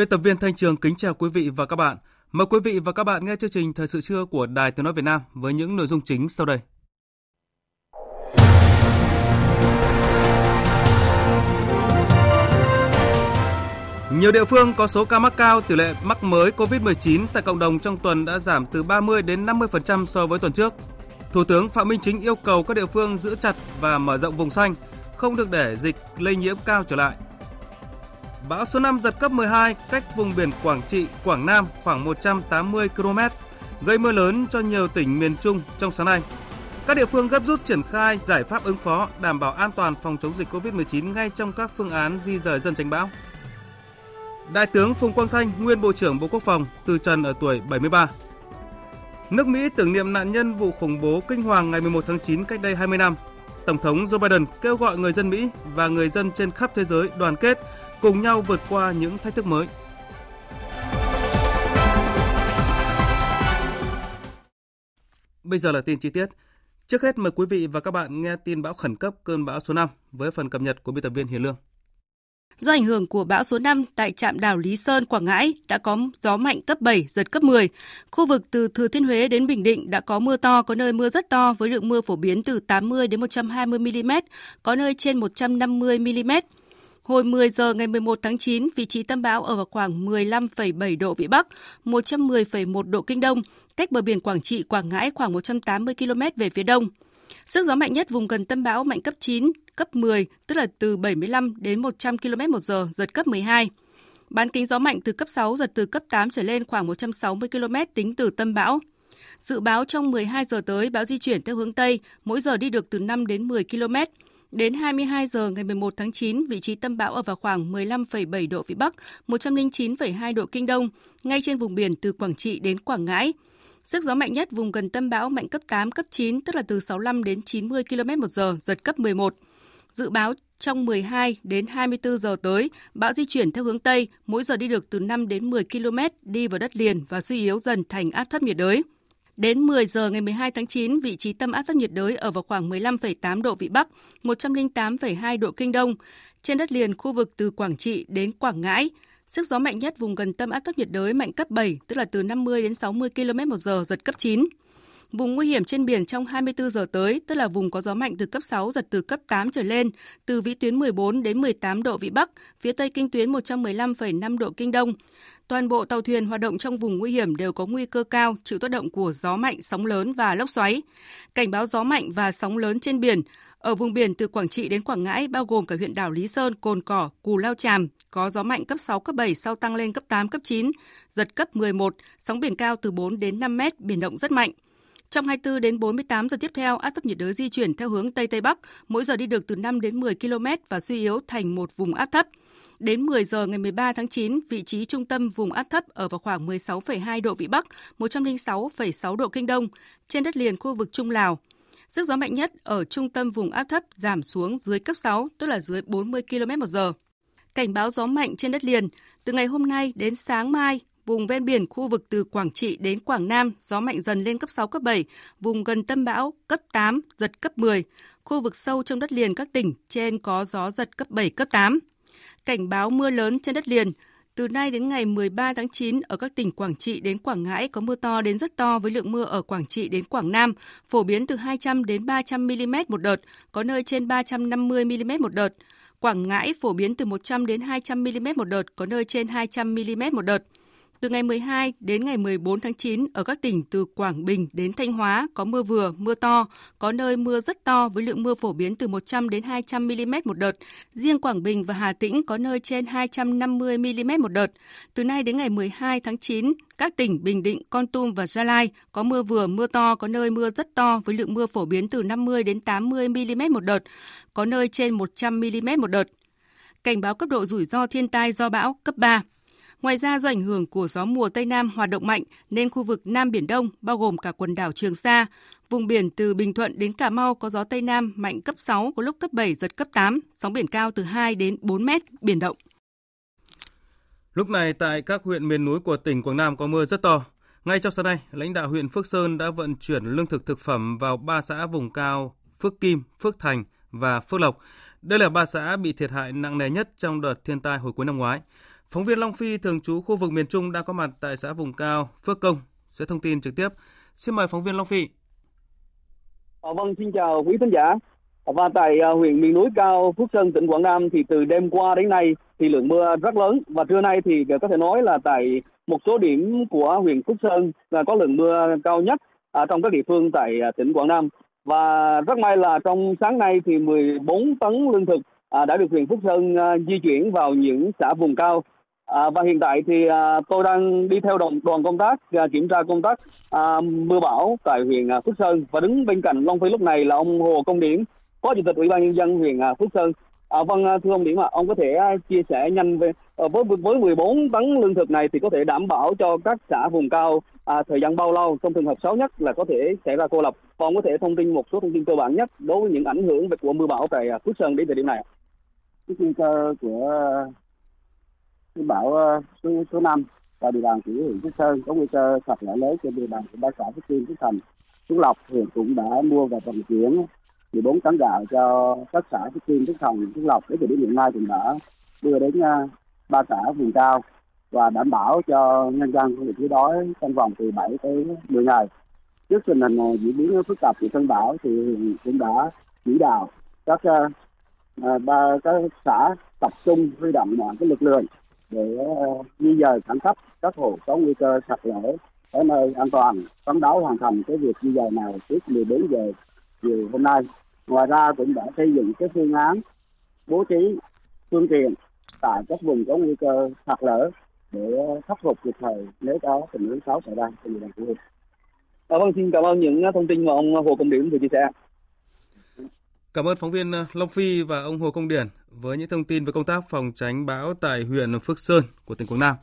Biên tập viên Thanh Trường kính chào quý vị và các bạn. Mời quý vị và các bạn nghe chương trình Thời sự trưa của Đài Tiếng Nói Việt Nam với những nội dung chính sau đây. Nhiều địa phương có số ca mắc cao, tỷ lệ mắc mới COVID-19 tại cộng đồng trong tuần đã giảm từ 30 đến 50% so với tuần trước. Thủ tướng Phạm Minh Chính yêu cầu các địa phương giữ chặt và mở rộng vùng xanh, không được để dịch lây nhiễm cao trở lại. Bão số 5 giật cấp 12 cách vùng biển Quảng Trị, Quảng Nam khoảng 180 km, gây mưa lớn cho nhiều tỉnh miền Trung trong sáng nay. Các địa phương gấp rút triển khai giải pháp ứng phó đảm bảo an toàn phòng chống dịch COVID-19 ngay trong các phương án di rời dân tránh bão. Đại tướng Phùng Quang Thanh, nguyên Bộ trưởng Bộ Quốc phòng, từ trần ở tuổi 73. Nước Mỹ tưởng niệm nạn nhân vụ khủng bố kinh hoàng ngày 11 tháng 9 cách đây 20 năm. Tổng thống Joe Biden kêu gọi người dân Mỹ và người dân trên khắp thế giới đoàn kết cùng nhau vượt qua những thách thức mới. Bây giờ là tin chi tiết. Trước hết mời quý vị và các bạn nghe tin bão khẩn cấp cơn bão số 5 với phần cập nhật của biên tập viên Hiền Lương. Do ảnh hưởng của bão số 5 tại trạm đảo Lý Sơn, Quảng Ngãi đã có gió mạnh cấp 7, giật cấp 10. Khu vực từ Thừa Thiên Huế đến Bình Định đã có mưa to, có nơi mưa rất to với lượng mưa phổ biến từ 80 đến 120 mm, có nơi trên 150 mm. Hồi 10 giờ ngày 11 tháng 9, vị trí tâm bão ở vào khoảng 15,7 độ Vĩ Bắc, 110,1 độ Kinh Đông, cách bờ biển Quảng Trị, Quảng Ngãi khoảng 180 km về phía đông. Sức gió mạnh nhất vùng gần tâm bão mạnh cấp 9, cấp 10, tức là từ 75 đến 100 km một giờ, giật cấp 12. Bán kính gió mạnh từ cấp 6, giật từ cấp 8 trở lên khoảng 160 km tính từ tâm bão. Dự báo trong 12 giờ tới, bão di chuyển theo hướng Tây, mỗi giờ đi được từ 5 đến 10 km. Đến 22 giờ ngày 11 tháng 9, vị trí tâm bão ở vào khoảng 15,7 độ Vĩ Bắc, 109,2 độ Kinh Đông, ngay trên vùng biển từ Quảng Trị đến Quảng Ngãi. Sức gió mạnh nhất vùng gần tâm bão mạnh cấp 8, cấp 9, tức là từ 65 đến 90 km một giờ, giật cấp 11. Dự báo trong 12 đến 24 giờ tới, bão di chuyển theo hướng Tây, mỗi giờ đi được từ 5 đến 10 km, đi vào đất liền và suy yếu dần thành áp thấp nhiệt đới. Đến 10 giờ ngày 12 tháng 9, vị trí tâm áp thấp nhiệt đới ở vào khoảng 15,8 độ Vĩ Bắc, 108,2 độ Kinh Đông. Trên đất liền khu vực từ Quảng Trị đến Quảng Ngãi, sức gió mạnh nhất vùng gần tâm áp thấp nhiệt đới mạnh cấp 7, tức là từ 50 đến 60 km một giờ, giật cấp 9. Vùng nguy hiểm trên biển trong 24 giờ tới, tức là vùng có gió mạnh từ cấp 6 giật từ cấp 8 trở lên, từ vĩ tuyến 14 đến 18 độ vĩ Bắc, phía tây kinh tuyến 115,5 độ kinh đông. Toàn bộ tàu thuyền hoạt động trong vùng nguy hiểm đều có nguy cơ cao chịu tác động của gió mạnh, sóng lớn và lốc xoáy. Cảnh báo gió mạnh và sóng lớn trên biển ở vùng biển từ Quảng Trị đến Quảng Ngãi bao gồm cả huyện đảo Lý Sơn, Cồn Cỏ, Cù Lao Tràm có gió mạnh cấp 6, cấp 7 sau tăng lên cấp 8, cấp 9, giật cấp 11, sóng biển cao từ 4 đến 5 mét, biển động rất mạnh. Trong 24 đến 48 giờ tiếp theo, áp thấp nhiệt đới di chuyển theo hướng Tây Tây Bắc, mỗi giờ đi được từ 5 đến 10 km và suy yếu thành một vùng áp thấp. Đến 10 giờ ngày 13 tháng 9, vị trí trung tâm vùng áp thấp ở vào khoảng 16,2 độ Vĩ Bắc, 106,6 độ Kinh Đông, trên đất liền khu vực Trung Lào. Sức gió mạnh nhất ở trung tâm vùng áp thấp giảm xuống dưới cấp 6, tức là dưới 40 km một giờ. Cảnh báo gió mạnh trên đất liền, từ ngày hôm nay đến sáng mai, Vùng ven biển khu vực từ Quảng Trị đến Quảng Nam gió mạnh dần lên cấp 6, cấp 7, vùng gần tâm bão cấp 8, giật cấp 10. Khu vực sâu trong đất liền các tỉnh trên có gió giật cấp 7, cấp 8. Cảnh báo mưa lớn trên đất liền, từ nay đến ngày 13 tháng 9 ở các tỉnh Quảng Trị đến Quảng Ngãi có mưa to đến rất to với lượng mưa ở Quảng Trị đến Quảng Nam phổ biến từ 200 đến 300 mm một đợt, có nơi trên 350 mm một đợt. Quảng Ngãi phổ biến từ 100 đến 200 mm một đợt, có nơi trên 200 mm một đợt. Từ ngày 12 đến ngày 14 tháng 9, ở các tỉnh từ Quảng Bình đến Thanh Hóa có mưa vừa, mưa to, có nơi mưa rất to với lượng mưa phổ biến từ 100 đến 200 mm một đợt. Riêng Quảng Bình và Hà Tĩnh có nơi trên 250 mm một đợt. Từ nay đến ngày 12 tháng 9, các tỉnh Bình Định, Con Tum và Gia Lai có mưa vừa, mưa to, có nơi mưa rất to với lượng mưa phổ biến từ 50 đến 80 mm một đợt, có nơi trên 100 mm một đợt. Cảnh báo cấp độ rủi ro thiên tai do bão cấp 3. Ngoài ra do ảnh hưởng của gió mùa Tây Nam hoạt động mạnh nên khu vực Nam Biển Đông bao gồm cả quần đảo Trường Sa, vùng biển từ Bình Thuận đến Cà Mau có gió Tây Nam mạnh cấp 6 có lúc cấp 7 giật cấp 8, sóng biển cao từ 2 đến 4 mét, biển động. Lúc này tại các huyện miền núi của tỉnh Quảng Nam có mưa rất to. Ngay trong sáng nay, lãnh đạo huyện Phước Sơn đã vận chuyển lương thực thực phẩm vào ba xã vùng cao Phước Kim, Phước Thành và Phước Lộc. Đây là ba xã bị thiệt hại nặng nề nhất trong đợt thiên tai hồi cuối năm ngoái. Phóng viên Long Phi thường trú khu vực miền Trung đang có mặt tại xã vùng cao Phước Công sẽ thông tin trực tiếp. Xin mời phóng viên Long Phi. À, vâng, xin chào quý khán giả. À, và tại uh, huyện miền núi cao Phước Sơn, tỉnh Quảng Nam thì từ đêm qua đến nay thì lượng mưa rất lớn và trưa nay thì có thể nói là tại một số điểm của huyện Phước Sơn là có lượng mưa cao nhất uh, trong các địa phương tại uh, tỉnh Quảng Nam. Và rất may là trong sáng nay thì 14 tấn lương thực à, đã được huyện Phước Sơn à, di chuyển vào những xã vùng cao À, và hiện tại thì à, tôi đang đi theo đoàn, đoàn công tác à, kiểm tra công tác à, mưa bão tại huyện à, Phước Sơn và đứng bên cạnh Long Phi lúc này là ông Hồ Công Điểm, Phó Chủ tịch Ủy ban nhân dân huyện à, Phước Sơn. À, vâng à, thưa ông Điểm ạ, à, ông có thể à, chia sẻ nhanh về ờ, với với 14 tấn lương thực này thì có thể đảm bảo cho các xã vùng cao à, thời gian bao lâu trong trường hợp xấu nhất là có thể xảy ra cô lập. Và ông có thể thông tin một số thông tin cơ bản nhất đối với những ảnh hưởng về của mưa bão tại à, Phước Sơn đến thời điểm này. Cái nguy cơ của cái bão ờ, số, số năm và địa bàn của huyện Phước Sơn có nguy cơ sạt lở lớn trên địa bàn của ba xã Phước Tiên, Phước Thành, Phước Lộc huyện cũng đã mua và vận chuyển 14 tấn gạo cho các xã Phước Tiên, Phước Thành, Phước Lộc đến thời điểm hiện nay cũng đã đưa đến ờ, ba xã vùng cao và đảm bảo cho nhân dân không bị thiếu đói trong vòng từ 7 tới 10 ngày. Trước tình hình ờ, diễn biến phức tạp của cơn bão thì cũng đã chỉ đạo các ba các xã tập trung huy động mọi cái lực lượng để ờ, di dời khẩn cấp các hộ có nguy cơ sạt lở ở nơi an toàn phấn đấu hoàn thành cái việc di dời này trước 14 giờ chiều hôm nay ngoài ra cũng đã xây dựng cái phương án bố trí phương tiện tại các vùng có nguy cơ sạt lở để khắc phục kịp thời nếu có tình huống xấu xảy ra trên địa bàn của huyện. À, vâng, xin cảm ơn những thông tin mà ông Hồ Công Điểm vừa chia sẻ. Cảm ơn phóng viên ờ, Long Phi và ông Hồ Công Điển với những thông tin về công tác phòng tránh bão tại huyện Phước Sơn của tỉnh Quảng Nam.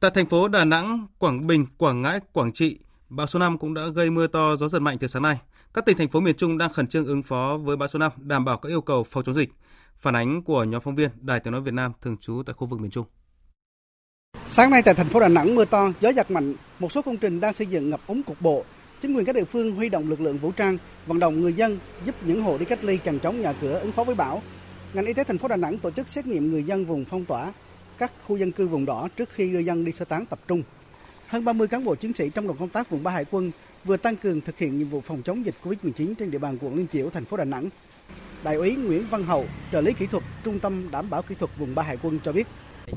Tại thành phố Đà Nẵng, Quảng Bình, Quảng Ngãi, Quảng Trị, bão số 5 cũng đã gây mưa to gió giật mạnh từ sáng nay. Các tỉnh thành phố miền Trung đang khẩn trương ứng phó với bão số 5, đảm bảo các yêu cầu phòng chống dịch. Phản ánh của nhóm phóng viên Đài Tiếng nói Việt Nam thường trú tại khu vực miền Trung. Sáng nay tại thành phố Đà Nẵng mưa to, gió giật mạnh, một số công trình đang xây dựng ngập úng cục bộ, Chính quyền các địa phương huy động lực lượng vũ trang, vận động người dân giúp những hộ đi cách ly chằng chống nhà cửa ứng phó với bão. Ngành y tế thành phố Đà Nẵng tổ chức xét nghiệm người dân vùng phong tỏa, các khu dân cư vùng đỏ trước khi đưa dân đi sơ tán tập trung. Hơn 30 cán bộ chiến sĩ trong đoàn công tác vùng ba hải quân vừa tăng cường thực hiện nhiệm vụ phòng chống dịch Covid-19 trên địa bàn quận Liên Chiểu, thành phố Đà Nẵng. Đại úy Nguyễn Văn Hậu, trợ lý kỹ thuật Trung tâm đảm bảo kỹ thuật vùng ba hải quân cho biết.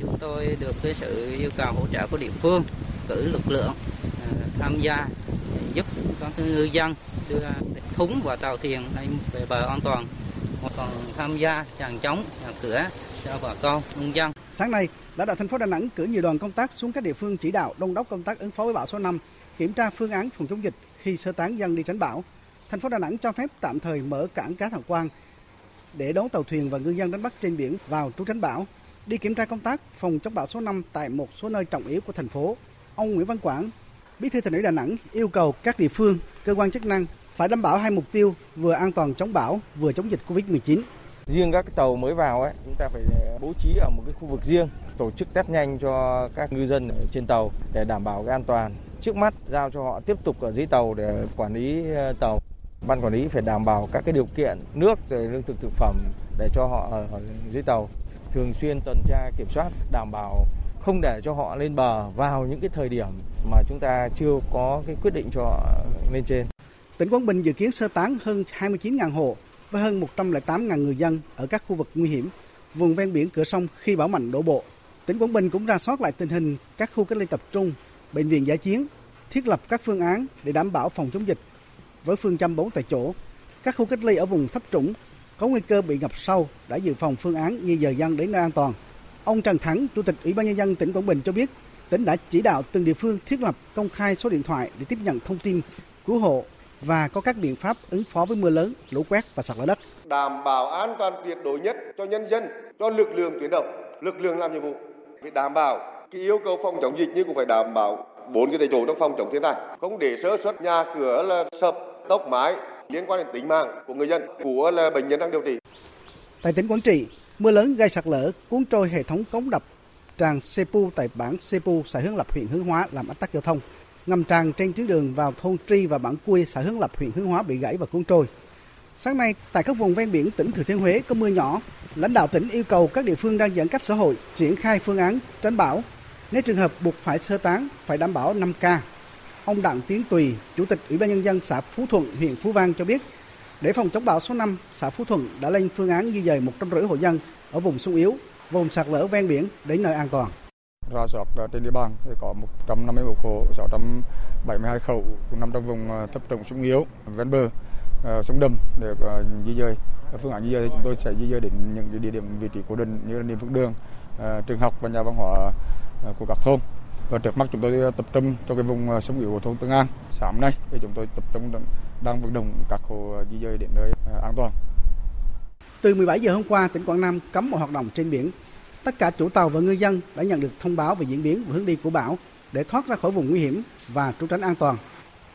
Chúng tôi được cái sự yêu cầu hỗ trợ của địa phương cử lực lượng ờ, tham gia giúp các ngư dân đưa thúng và tàu thuyền lên về bờ an toàn còn tham gia chàng chống nhà cửa cho bà con nông dân. Sáng nay, lãnh đạo thành phố Đà Nẵng cử nhiều đoàn công tác xuống các địa phương chỉ đạo đông đốc công tác ứng phó với bão số 5, kiểm tra phương án phòng chống dịch khi sơ tán dân đi tránh bão. Thành phố Đà Nẵng cho phép tạm thời mở cảng cá Thảo Quang để đón tàu thuyền và ngư dân đánh bắt trên biển vào trú tránh bão. Đi kiểm tra công tác phòng chống bão số 5 tại một số nơi trọng yếu của thành phố. Ông Nguyễn Văn Quảng, Bí thư Thành ủy Đà Nẵng yêu cầu các địa phương, cơ quan chức năng phải đảm bảo hai mục tiêu vừa an toàn chống bão, vừa chống dịch Covid-19. Riêng các tàu mới vào ấy, chúng ta phải bố trí ở một cái khu vực riêng, tổ chức test nhanh cho các ngư dân ở trên tàu để đảm bảo cái an toàn. Trước mắt giao cho họ tiếp tục ở dưới tàu để quản lý ờ, tàu. Ban quản lý phải đảm bảo các cái điều kiện nước rồi lương thực thực phẩm để cho họ ở dưới tàu. Thường xuyên tuần tra kiểm soát đảm bảo không để cho họ lên bờ vào những cái thời điểm mà chúng ta chưa có cái quyết định cho họ lên trên. Tỉnh Quảng Bình dự kiến sơ tán hơn 29.000 hộ với hơn 108.000 người dân ở các khu vực nguy hiểm, vùng ven biển cửa sông khi bão mạnh đổ bộ. tỉnh Quảng Bình cũng ra soát lại tình hình các khu cách ly tập trung, bệnh viện giải chiến, thiết lập các phương án để đảm bảo phòng chống dịch với phương châm bốn tại chỗ. Các khu cách ly ở vùng thấp trũng có nguy cơ bị ngập sâu đã dự phòng phương án di dời dân đến nơi an toàn. Ông Trần Thắng, Chủ tịch Ủy ban nhân dân tỉnh Quảng Bình cho biết, tỉnh đã chỉ đạo từng địa phương thiết lập công khai số điện thoại để tiếp nhận thông tin cứu hộ và có các biện pháp ứng phó với mưa lớn, lũ quét và sạt lở đất. Đảm bảo an toàn tuyệt đối nhất cho nhân dân, cho lực lượng tuyến đầu, lực lượng làm nhiệm vụ. Phải đảm bảo cái yêu cầu phòng chống dịch nhưng cũng phải đảm bảo bốn cái tại chỗ trong phòng chống thiên tai, không để sơ suất nhà cửa là sập, tốc mái liên quan đến tính mạng của người dân, của là bệnh nhân đang điều trị. Tại tỉnh Quảng Trị, mưa lớn gây sạt lở cuốn trôi hệ thống cống đập tràn Sepu tại bản Sepu, xã Hướng Lập, huyện Hướng Hóa làm ách tắc giao thông. Ngầm tràn trên tuyến đường vào thôn Tri và bản Cui, xã Hướng Lập, huyện Hướng Hóa bị gãy và cuốn trôi. Sáng nay, tại các vùng ven biển tỉnh Thừa Thiên Huế có mưa nhỏ. Lãnh đạo tỉnh yêu cầu các địa phương đang giãn cách xã hội triển khai phương án tránh bão. Nếu trường hợp buộc phải sơ tán, phải đảm bảo 5K. Ông Đặng Tiến Tùy, Chủ tịch Ủy ban Nhân dân xã Phú Thuận, huyện Phú Vang cho biết, để phòng chống bão số 5, xã Phú Thuận đã lên phương án di dời 150 hộ dân ở vùng sung yếu, vùng sạt lở ven biển đến nơi an toàn. Ra soát ờ, trên địa bàn thì có 151 hộ, 672 khẩu nằm trong vùng ờ, thấp trũng sung yếu ven bờ, ờ, sông đầm để di dời. Phương án di dời thì chúng tôi sẽ di dời đến những địa điểm vị trí cố định như là niệm phước đường, trường học và nhà văn hóa của các thôn và trước mắt chúng tôi tập trung cho cái vùng à, sông yếu của thôn Tương An. Sáng nay thì chúng tôi tập trung đang vận động các hộ à, di dời đến nơi à, an toàn. Từ 17 giờ hôm qua, tỉnh Quảng Nam cấm mọi hoạt động trên biển. Tất cả chủ tàu và ngư dân đã nhận được thông báo về diễn biến và hướng đi của bão để thoát ra khỏi vùng nguy hiểm và trú tránh an toàn.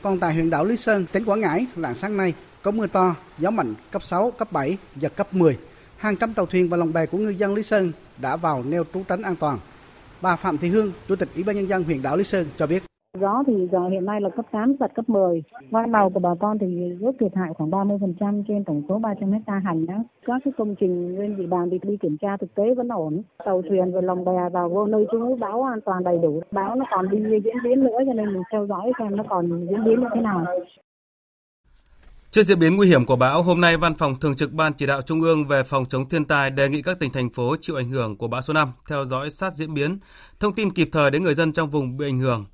Còn tại huyện đảo Lý Sơn, tỉnh Quảng Ngãi, lạng sáng nay có mưa to, gió mạnh cấp 6, cấp 7, giật cấp 10. Hàng trăm tàu thuyền và lồng bè của ngư dân Lý Sơn đã vào neo trú tránh an toàn. Bà Phạm Thị Hương, Chủ tịch Ủy ban nhân dân huyện đảo Lý Sơn cho biết. Gió thì giờ hiện nay là cấp 8, giật cấp 10. Hoa màu của bà con thì ước thiệt hại khoảng 30% trên tổng số 300 hecta hành đó. Các cái công trình lên địa bàn thì đi kiểm tra thực tế vẫn ổn. Tàu thuyền và lồng bè vào vô nơi trú báo an toàn đầy đủ. Báo nó còn đi diễn biến nữa cho nên mình theo dõi xem nó còn diễn biến như thế nào. Trước diễn biến nguy hiểm của bão, hôm nay Văn phòng Thường trực Ban Chỉ đạo Trung ương về phòng chống thiên tai đề nghị các tỉnh thành phố chịu ảnh hưởng của bão số 5 theo dõi sát diễn biến, thông tin kịp thời đến người dân trong vùng bị ảnh hưởng.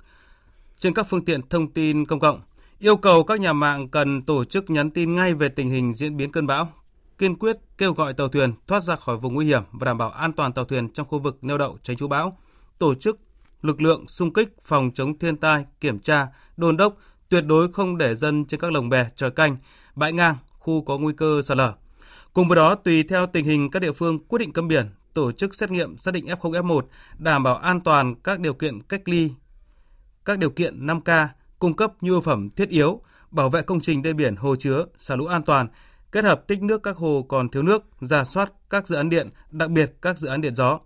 Trên các phương tiện thông tin công cộng, yêu cầu các nhà mạng cần tổ chức nhắn tin ngay về tình hình diễn biến cơn bão, kiên quyết kêu gọi tàu thuyền thoát ra khỏi vùng nguy hiểm và đảm bảo an toàn tàu thuyền trong khu vực neo đậu tránh trú bão, tổ chức lực lượng xung kích phòng chống thiên tai, kiểm tra, đôn đốc, tuyệt đối không để dân trên các lồng bè, tròi canh, bãi ngang, khu có nguy cơ sạt lở. Cùng với đó, tùy theo tình hình các địa phương quyết định cấm biển, tổ chức xét nghiệm xác định F0 F1, đảm bảo an toàn các điều kiện cách ly, các điều kiện 5K, cung cấp nhu yếu phẩm thiết yếu, bảo vệ công trình đê biển hồ chứa, xả lũ an toàn, kết hợp tích nước các hồ còn thiếu nước, giả soát các dự án điện, đặc biệt các dự án điện gió.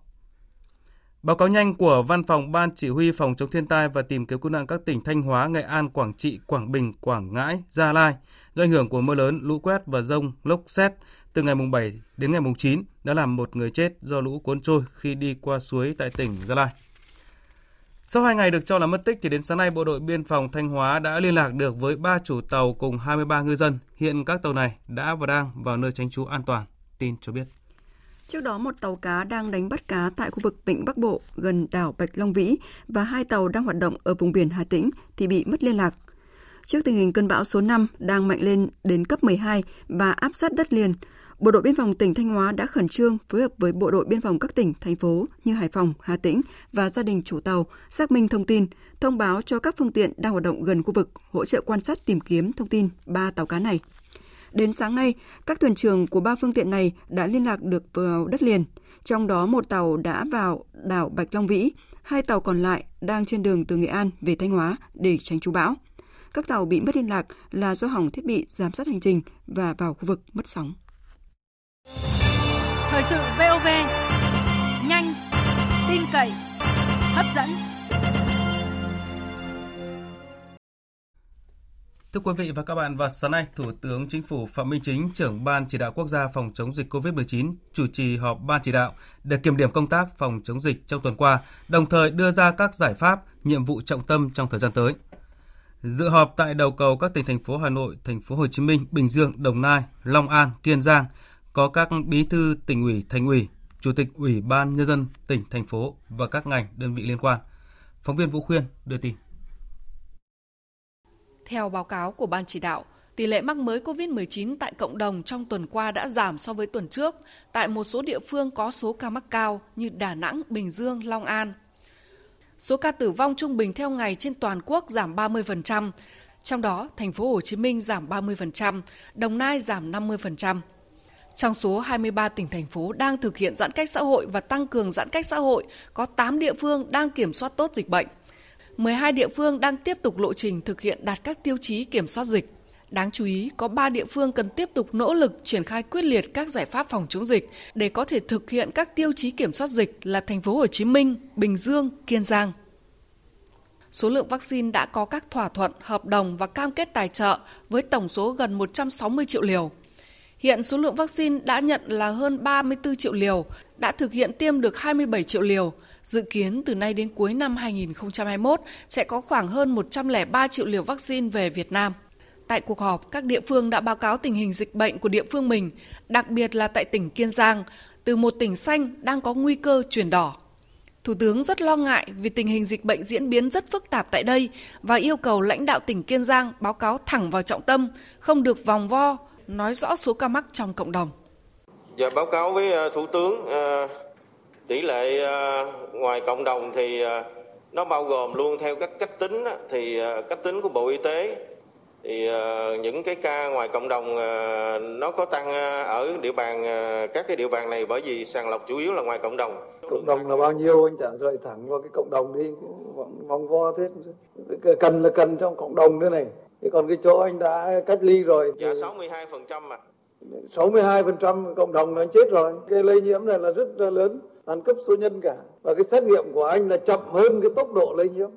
Báo cáo nhanh của Văn phòng Ban Chỉ huy Phòng chống thiên tai và tìm kiếm cứu nạn các tỉnh Thanh Hóa, Nghệ An, Quảng Trị, Quảng Bình, Quảng Ngãi, Gia Lai do ảnh hưởng của mưa lớn, lũ quét và rông, lốc xét từ ngày mùng 7 đến ngày mùng 9 đã làm một người chết do lũ cuốn trôi khi đi qua suối tại tỉnh Gia Lai. Sau 2 ngày được cho là mất tích thì đến sáng nay Bộ đội Biên phòng Thanh Hóa đã liên lạc được với 3 chủ tàu cùng 23 ngư dân. Hiện các tàu này đã và đang vào nơi tránh trú an toàn. Tin cho biết. Trước đó, một tàu cá đang đánh bắt cá tại khu vực Vịnh Bắc Bộ gần đảo Bạch Long Vĩ và hai tàu đang hoạt động ở vùng biển Hà Tĩnh thì bị mất liên lạc. Trước tình hình cơn bão số 5 đang mạnh lên đến cấp 12 và áp sát đất liền, Bộ đội Biên phòng tỉnh Thanh Hóa đã khẩn trương phối hợp với Bộ đội Biên phòng các tỉnh, thành phố như Hải Phòng, Hà Tĩnh và gia đình chủ tàu xác minh thông tin, thông báo cho các phương tiện đang hoạt động gần khu vực hỗ trợ quan sát tìm kiếm thông tin ba tàu cá này. Đến sáng nay, các thuyền trưởng của ba phương tiện này đã liên lạc được vào đất liền, trong đó một tàu đã vào đảo Bạch Long Vĩ, hai tàu còn lại đang trên đường từ Nghệ An về Thanh Hóa để tránh chú bão. Các tàu bị mất liên lạc là do hỏng thiết bị giám sát hành trình và vào khu vực mất sóng. Thời sự VOV nhanh, tin cậy, hấp dẫn. Thưa quý vị và các bạn, vào sáng nay, Thủ tướng Chính phủ Phạm Minh Chính, trưởng Ban Chỉ đạo Quốc gia phòng chống dịch COVID-19, chủ trì họp Ban Chỉ đạo để kiểm điểm công tác phòng chống dịch trong tuần qua, đồng thời đưa ra các giải pháp, nhiệm vụ trọng tâm trong thời gian tới. Dự họp tại đầu cầu các tỉnh thành phố Hà Nội, thành phố Hồ Chí Minh, Bình Dương, Đồng Nai, Long An, Kiên Giang có các bí thư tỉnh ủy, thành ủy, Chủ tịch Ủy ban Nhân dân tỉnh, thành phố và các ngành, đơn vị liên quan. Phóng viên Vũ Khuyên đưa tin. Theo báo cáo của Ban chỉ đạo, tỷ lệ mắc mới COVID-19 tại cộng đồng trong tuần qua đã giảm so với tuần trước tại một số địa phương có số ca mắc cao như Đà Nẵng, Bình Dương, Long An. Số ca tử vong trung bình theo ngày trên toàn quốc giảm 30%, trong đó thành phố Hồ Chí Minh giảm 30%, Đồng Nai giảm 50%. Trong số 23 tỉnh thành phố đang thực hiện giãn cách xã hội và tăng cường giãn cách xã hội, có 8 địa phương đang kiểm soát tốt dịch bệnh. 12 địa phương đang tiếp tục lộ trình thực hiện đạt các tiêu chí kiểm soát dịch. Đáng chú ý, có 3 địa phương cần tiếp tục nỗ lực triển khai quyết liệt các giải pháp phòng chống dịch để có thể thực hiện các tiêu chí kiểm soát dịch là thành phố Hồ Chí Minh, Bình Dương, Kiên Giang. Số lượng vaccine đã có các thỏa thuận, hợp đồng và cam kết tài trợ với tổng số gần 160 triệu liều. Hiện số lượng vaccine đã nhận là hơn 34 triệu liều, đã thực hiện tiêm được 27 triệu liều. Dự kiến từ nay đến cuối năm 2021 sẽ có khoảng hơn 103 triệu liều vaccine về Việt Nam. Tại cuộc họp, các địa phương đã báo cáo tình hình dịch bệnh của địa phương mình, đặc biệt là tại tỉnh Kiên Giang, từ một tỉnh xanh đang có nguy cơ chuyển đỏ. Thủ tướng rất lo ngại vì tình hình dịch bệnh diễn biến rất phức tạp tại đây và yêu cầu lãnh đạo tỉnh Kiên Giang báo cáo thẳng vào trọng tâm, không được vòng vo, nói rõ số ca mắc trong cộng đồng. Dạ báo cáo với ờ, Thủ tướng ờ, tỷ lệ ờ, ngoài cộng đồng thì nó bao gồm luôn theo các cách tính thì cách tính của Bộ Y tế. Thì những cái ca ngoài cộng đồng nó có tăng ở địa bàn các cái địa bàn này bởi vì sàng lọc chủ yếu là ngoài cộng đồng. Cộng đồng là bao nhiêu? Anh trả lời thẳng vào cái cộng đồng đi vòng, vòng vo thế. Cần là cần trong cộng đồng nữa này. Thế còn cái chỗ anh đã cách ly rồi dạ 62 phần trăm mà 62 phần trăm cộng đồng là chết rồi. Cái lây nhiễm này là rất là lớn toàn cấp số nhân cả. Và cái xét nghiệm của anh là chậm hơn cái tốc độ lây nhiễm.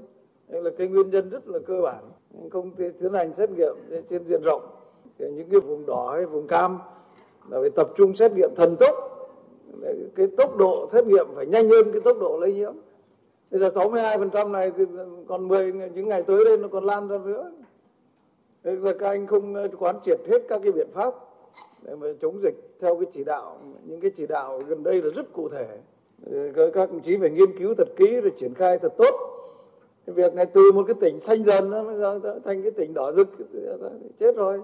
Đây là cái nguyên nhân rất là cơ bản. Không tiến hành xét nghiệm trên diện rộng. Những cái vùng đỏ hay vùng cam là phải tập trung xét nghiệm thần tốc. Cái tốc độ xét nghiệm phải nhanh hơn cái tốc độ lây nhiễm. Bây giờ 62% này thì còn 10 những ngày tới đây nó còn lan ra nữa. Thế là các anh không ờ, quán triệt hết các cái biện pháp để mà chống dịch theo cái chỉ đạo, những cái chỉ đạo gần đây là rất cụ thể các đồng chí phải nghiên cứu thật kỹ rồi triển khai thật tốt. Cái việc này từ một cái tỉnh xanh dần nó bây giờ thành cái tỉnh đỏ rực chết rồi.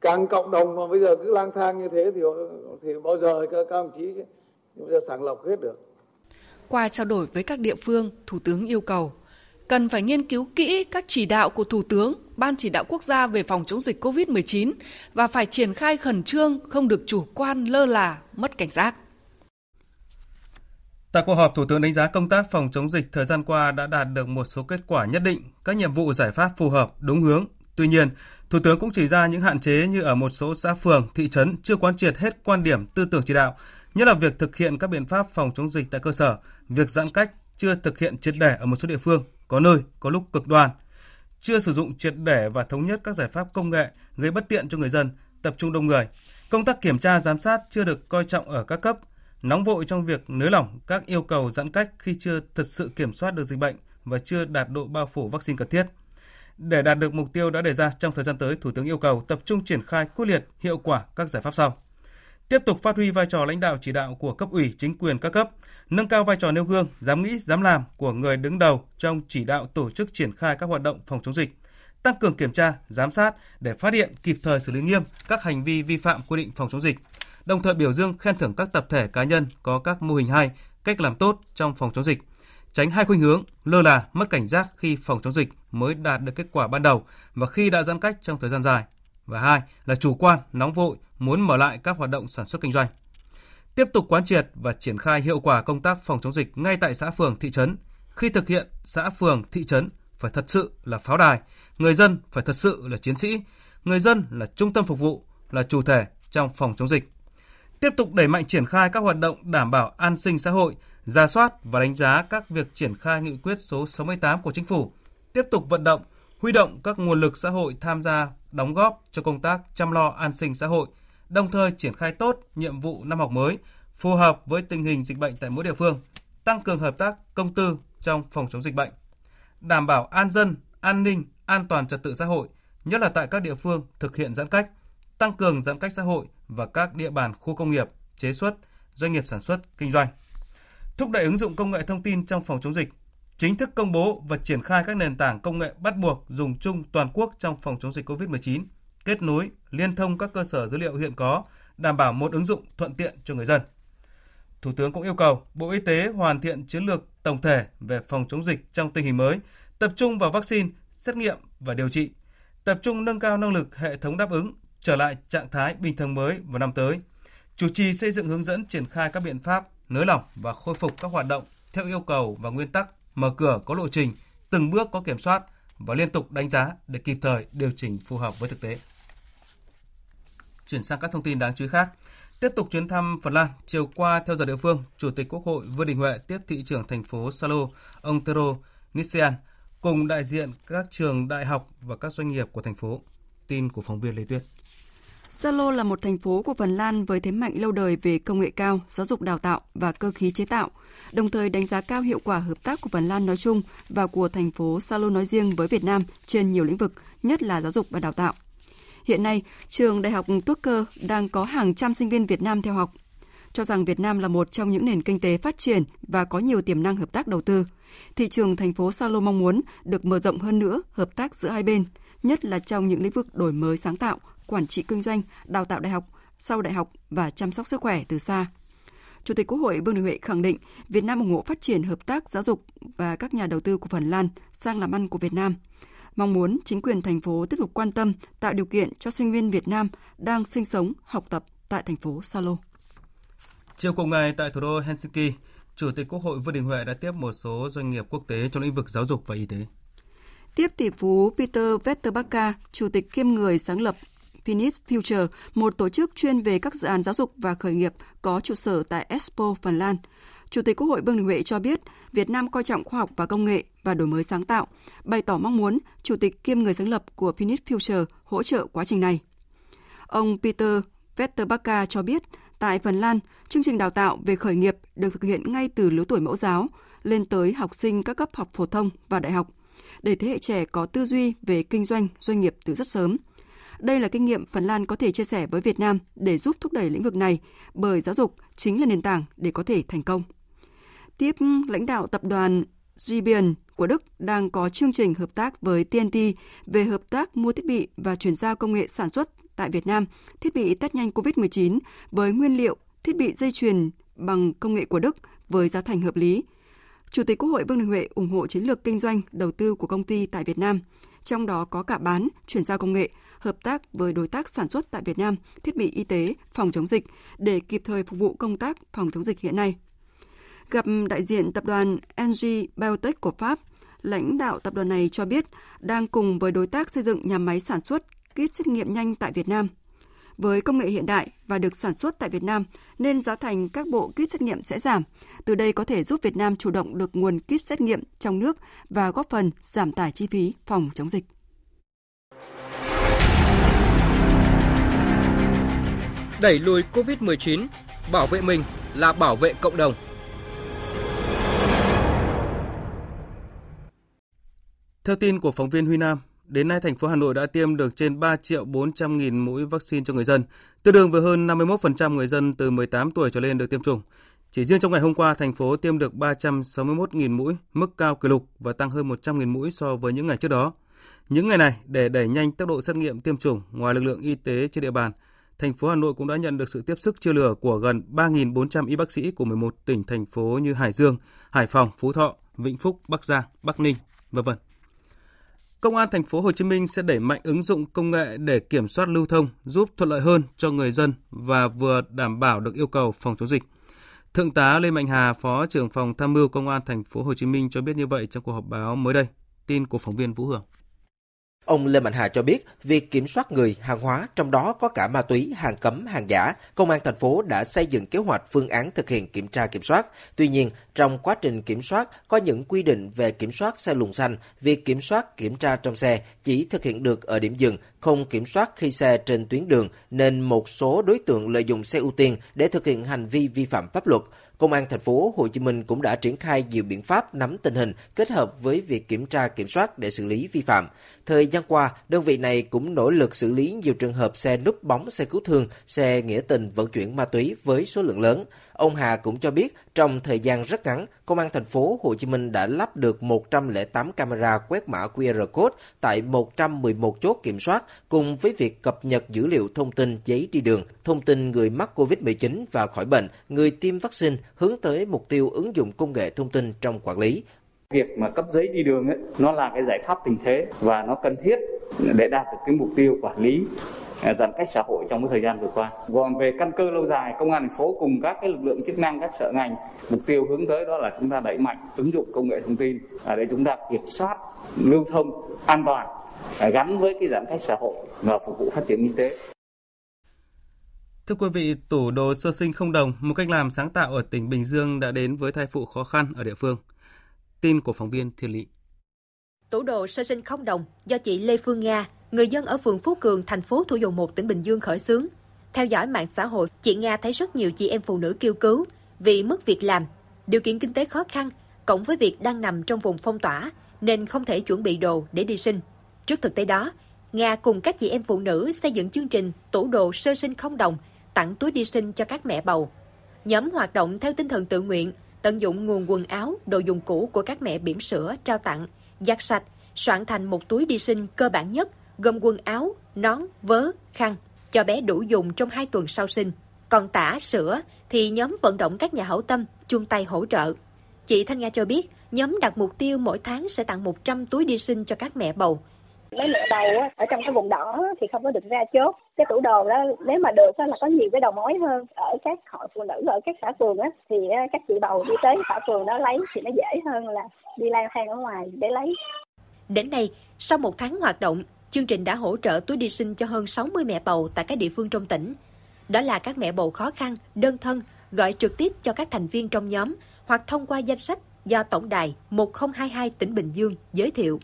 Càng cộng đồng mà bây giờ cứ lang thang như thế thì thì bao giờ các, các đồng chí bây giờ sàng lọc hết được. Qua trao đổi với các địa phương thủ tướng yêu cầu cần phải nghiên cứu kỹ các chỉ đạo của thủ tướng ban chỉ đạo quốc gia về phòng chống dịch covid-19 và phải triển khai khẩn trương không được chủ quan lơ là mất cảnh giác. Tại cuộc họp, Thủ tướng đánh giá công tác phòng chống dịch thời gian qua đã đạt được một số kết quả nhất định, các nhiệm vụ giải pháp phù hợp, đúng hướng. Tuy nhiên, Thủ tướng cũng chỉ ra những hạn chế như ở một số xã phường, thị trấn chưa quán triệt hết quan điểm tư tưởng chỉ đạo, nhất là việc thực hiện các biện pháp phòng chống dịch tại cơ sở, việc giãn cách chưa thực hiện triệt để ở một số địa phương, có nơi có lúc cực đoan, chưa sử dụng triệt để và thống nhất các giải pháp công nghệ gây bất tiện cho người dân, tập trung đông người. Công tác kiểm tra giám sát chưa được coi trọng ở các cấp, nóng vội trong việc nới lỏng các yêu cầu giãn cách khi chưa thực sự kiểm soát được dịch bệnh và chưa đạt độ bao phủ vaccine cần thiết. Để đạt được mục tiêu đã đề ra trong thời gian tới, Thủ tướng yêu cầu tập trung triển khai quyết liệt, hiệu quả các giải pháp sau. Tiếp tục phát huy vai trò lãnh đạo chỉ đạo của cấp ủy, chính quyền các cấp, nâng cao vai trò nêu gương, dám nghĩ, dám làm của người đứng đầu trong chỉ đạo tổ chức triển khai các hoạt động phòng chống dịch, tăng cường kiểm tra, giám sát để phát hiện kịp thời xử lý nghiêm các hành vi vi phạm quy định phòng chống dịch, đồng thời biểu dương khen thưởng các tập thể cá nhân có các mô hình hay, cách làm tốt trong phòng chống dịch, tránh hai khuynh hướng lơ là, mất cảnh giác khi phòng chống dịch mới đạt được kết quả ban đầu và khi đã giãn cách trong thời gian dài. Và hai là chủ quan, nóng vội, muốn mở lại các hoạt động sản xuất kinh doanh. Tiếp tục quán triệt và triển khai hiệu quả công tác phòng chống dịch ngay tại xã phường, thị trấn. Khi thực hiện, xã phường, thị trấn phải thật sự là pháo đài, người dân phải thật sự là chiến sĩ, người dân là trung tâm phục vụ, là chủ thể trong phòng chống dịch tiếp tục đẩy mạnh triển khai các hoạt động đảm bảo an sinh xã hội, ra soát và đánh giá các việc triển khai nghị quyết số 68 của chính phủ, tiếp tục vận động, huy động các nguồn lực xã hội tham gia đóng góp cho công tác chăm lo an sinh xã hội, đồng thời triển khai tốt nhiệm vụ năm học mới phù hợp với tình hình dịch bệnh tại mỗi địa phương, tăng cường hợp tác công tư trong phòng chống dịch bệnh, đảm bảo an dân, an ninh, an toàn trật tự xã hội, nhất là tại các địa phương thực hiện giãn cách, tăng cường giãn cách xã hội và các địa bàn khu công nghiệp, chế xuất, doanh nghiệp sản xuất, kinh doanh. Thúc đẩy ứng dụng công nghệ thông tin trong phòng chống dịch, chính thức công bố và triển khai các nền tảng công nghệ bắt buộc dùng chung toàn quốc trong phòng chống dịch COVID-19, kết nối, liên thông các cơ sở dữ liệu hiện có, đảm bảo một ứng dụng thuận tiện cho người dân. Thủ tướng cũng yêu cầu Bộ Y tế hoàn thiện chiến lược tổng thể về phòng chống dịch trong tình hình mới, tập trung vào vaccine, xét nghiệm và điều trị, tập trung nâng cao năng lực hệ thống đáp ứng, trở lại trạng thái bình thường mới vào năm tới. Chủ trì xây dựng hướng dẫn triển khai các biện pháp nới lỏng và khôi phục các hoạt động theo yêu cầu và nguyên tắc mở cửa có lộ trình, từng bước có kiểm soát và liên tục đánh giá để kịp thời điều chỉnh phù hợp với thực tế. Chuyển sang các thông tin đáng chú ý khác. Tiếp tục chuyến thăm Phần Lan, chiều qua theo giờ địa phương, Chủ tịch Quốc hội Vương Đình Huệ tiếp thị trưởng thành phố Salo, ông Tero Nissian, cùng đại diện các trường đại học và các doanh nghiệp của thành phố. Tin của phóng viên Lê Tuyết. Salo là một thành phố của Phần Lan với thế mạnh lâu đời về công nghệ cao, giáo dục đào tạo và cơ khí chế tạo, đồng thời đánh giá cao hiệu quả hợp tác của Phần Lan nói chung và của thành phố Salo nói riêng với Việt Nam trên nhiều lĩnh vực, nhất là giáo dục và đào tạo. Hiện nay, trường Đại học Tucker đang có hàng trăm sinh viên Việt Nam theo học. Cho rằng Việt Nam là một trong những nền kinh tế phát triển và có nhiều tiềm năng hợp tác đầu tư. Thị trường thành phố Salo mong muốn được mở rộng hơn nữa hợp tác giữa hai bên, nhất là trong những lĩnh vực đổi mới sáng tạo, quản trị kinh doanh, đào tạo đại học, sau đại học và chăm sóc sức khỏe từ xa. Chủ tịch Quốc hội Vương Đình Huệ khẳng định Việt Nam ủng hộ phát triển hợp tác giáo dục và các nhà đầu tư của Phần Lan sang làm ăn của Việt Nam – mong muốn chính quyền thành phố tiếp tục quan tâm tạo điều kiện cho sinh viên Việt Nam đang sinh sống, học tập tại thành phố Salo. Chiều cùng ngày tại thủ đô Helsinki, Chủ tịch Quốc hội Vương Đình Huệ đã tiếp một số doanh nghiệp quốc tế trong lĩnh vực giáo dục và y tế. Tiếp tỷ phú Peter Veterbacka, Chủ tịch kiêm người sáng lập Phoenix Future, một tổ chức chuyên về các dự án giáo dục và khởi nghiệp có trụ sở tại Espoo, Phần Lan. Chủ tịch Quốc hội Vương Đình Huệ cho biết, Việt Nam coi trọng khoa học và công nghệ và đổi mới sáng tạo, bày tỏ mong muốn Chủ tịch kiêm người sáng lập của Phoenix Future hỗ trợ quá trình này. Ông Peter Vetterbacka cho biết, tại Phần Lan, chương trình đào tạo về khởi nghiệp được thực hiện ngay từ lứa tuổi mẫu giáo lên tới học sinh các cấp học phổ thông và đại học, để thế hệ trẻ có tư duy về kinh doanh, doanh nghiệp từ rất sớm. Đây là kinh nghiệm Phần Lan có thể chia sẻ với Việt Nam để giúp thúc đẩy lĩnh vực này, bởi giáo dục chính là nền tảng để có thể thành công. Tiếp lãnh đạo tập đoàn Gibian của Đức đang có chương trình hợp tác với TNT về hợp tác mua thiết bị và chuyển giao công nghệ sản xuất tại Việt Nam thiết bị test nhanh COVID-19 với nguyên liệu thiết bị dây chuyền bằng công nghệ của Đức với giá thành hợp lý. Chủ tịch Quốc hội Vương Đình Huệ ủng hộ chiến lược kinh doanh đầu tư của công ty tại Việt Nam, trong đó có cả bán, chuyển giao công nghệ, hợp tác với đối tác sản xuất tại Việt Nam thiết bị y tế, phòng chống dịch để kịp thời phục vụ công tác phòng chống dịch hiện nay gặp đại diện tập đoàn NG Biotech của Pháp, lãnh đạo tập đoàn này cho biết đang cùng với đối tác xây dựng nhà máy sản xuất kit xét nghiệm nhanh tại Việt Nam. Với công nghệ hiện đại và được sản xuất tại Việt Nam nên giá thành các bộ kit xét nghiệm sẽ giảm. Từ đây có thể giúp Việt Nam chủ động được nguồn kit xét nghiệm trong nước và góp phần giảm tải chi phí phòng chống dịch. Đẩy lùi COVID-19, bảo vệ mình là bảo vệ cộng đồng. Theo tin của phóng viên Huy Nam, đến nay thành phố Hà Nội đã tiêm được trên 3 triệu 400 nghìn mũi vaccine cho người dân, tương đương với hơn 51% người dân từ 18 tuổi trở lên được tiêm chủng. Chỉ riêng trong ngày hôm qua, thành phố tiêm được 361 nghìn mũi, mức cao kỷ lục và tăng hơn 100 nghìn mũi so với những ngày trước đó. Những ngày này, để đẩy nhanh tốc độ xét nghiệm tiêm chủng, ngoài lực lượng y tế trên địa bàn, thành phố Hà Nội cũng đã nhận được sự tiếp sức chia lửa của gần 3.400 y bác sĩ của 11 tỉnh thành phố như Hải Dương, Hải Phòng, Phú Thọ, Vĩnh Phúc, Bắc Giang, Bắc Ninh, v.v. Công an thành phố Hồ Chí Minh sẽ đẩy mạnh ứng dụng công nghệ để kiểm soát lưu thông, giúp thuận lợi hơn cho người dân và vừa đảm bảo được yêu cầu phòng chống dịch. Thượng tá Lê Mạnh Hà, Phó trưởng phòng tham mưu Công an thành phố Hồ Chí Minh cho biết như vậy trong cuộc họp báo mới đây. Tin của phóng viên Vũ Hưởng. Ông Lê Mạnh Hà cho biết, việc kiểm soát người, hàng hóa, trong đó có cả ma túy, hàng cấm, hàng giả, công an thành phố đã xây dựng kế hoạch phương án thực hiện kiểm tra kiểm soát. Tuy nhiên, trong quá trình kiểm soát có những quy định về kiểm soát xe luồng xanh, việc kiểm soát kiểm tra trong xe chỉ thực hiện được ở điểm dừng, không kiểm soát khi xe trên tuyến đường nên một số đối tượng lợi dụng xe ưu tiên để thực hiện hành vi vi phạm pháp luật. Công an thành phố Hồ Chí Minh cũng đã triển khai nhiều biện pháp nắm tình hình kết hợp với việc kiểm tra kiểm soát để xử lý vi phạm. Thời gian qua, đơn vị này cũng nỗ lực xử lý nhiều trường hợp xe núp bóng xe cứu thương, xe nghĩa tình vận chuyển ma túy với số lượng lớn. Ông Hà cũng cho biết trong thời gian rất ngắn, Công an thành phố Hồ Chí Minh đã lắp được 108 camera quét mã QR code tại 111 chốt kiểm soát cùng với việc cập nhật dữ liệu thông tin giấy đi đường, thông tin người mắc COVID-19 và khỏi bệnh, người tiêm vaccine hướng tới mục tiêu ứng dụng công nghệ thông tin trong quản lý. Việc mà cấp giấy đi đường ấy, nó là cái giải pháp tình thế và nó cần thiết để đạt được cái mục tiêu quản lý giãn cách xã hội trong cái thời gian vừa qua. Còn về căn cơ lâu dài, công an thành phố cùng các cái lực lượng chức năng, các sở ngành mục tiêu hướng tới đó là chúng ta đẩy mạnh ứng dụng công nghệ thông tin à, để chúng ta kiểm soát lưu thông an toàn à, gắn với cái giãn cách xã hội và phục vụ phát triển kinh tế. Thưa quý vị, tủ đồ sơ sinh không đồng, một cách làm sáng tạo ở tỉnh Bình Dương đã đến với thai phụ khó khăn ở địa phương. Tin của phóng viên Thiên Lý. Tủ đồ sơ sinh không đồng do chị Lê Phương Nga, người dân ở phường Phú Cường, thành phố Thủ Dầu Một, tỉnh Bình Dương khởi xướng. Theo dõi mạng xã hội, chị Nga thấy rất nhiều chị em phụ nữ kêu cứu vì mất việc làm, điều kiện kinh tế khó khăn, cộng với việc đang nằm trong vùng phong tỏa nên không thể chuẩn bị đồ để đi sinh. Trước thực tế đó, Nga cùng các chị em phụ nữ xây dựng chương trình tủ đồ sơ sinh không đồng, tặng túi đi sinh cho các mẹ bầu. Nhóm hoạt động theo tinh thần tự nguyện, tận dụng nguồn quần áo, đồ dùng cũ của các mẹ bỉm sữa trao tặng, giặt sạch, soạn thành một túi đi sinh cơ bản nhất gồm quần áo, nón, vớ, khăn, cho bé đủ dùng trong hai tuần sau sinh. Còn tả, sữa thì nhóm vận động các nhà hảo tâm chung tay hỗ trợ. Chị Thanh Nga cho biết, nhóm đặt mục tiêu mỗi tháng sẽ tặng 100 túi đi sinh cho các mẹ bầu. Mấy mẹ bầu ở trong cái vùng đỏ thì không có được ra chốt. Cái tủ đồ đó nếu mà được là có nhiều cái đầu mối hơn. Ở các hội phụ nữ ở các xã phường á, thì các chị bầu đi tới xã phường đó lấy thì nó dễ hơn là đi lang thang ở ngoài để lấy. Đến nay, sau một tháng hoạt động, chương trình đã hỗ trợ túi đi sinh cho hơn 60 mẹ bầu tại các địa phương trong tỉnh. Đó là các mẹ bầu khó khăn, đơn thân, gọi trực tiếp cho các thành viên trong nhóm hoặc thông qua danh sách do Tổng đài 1022 tỉnh Bình Dương giới thiệu.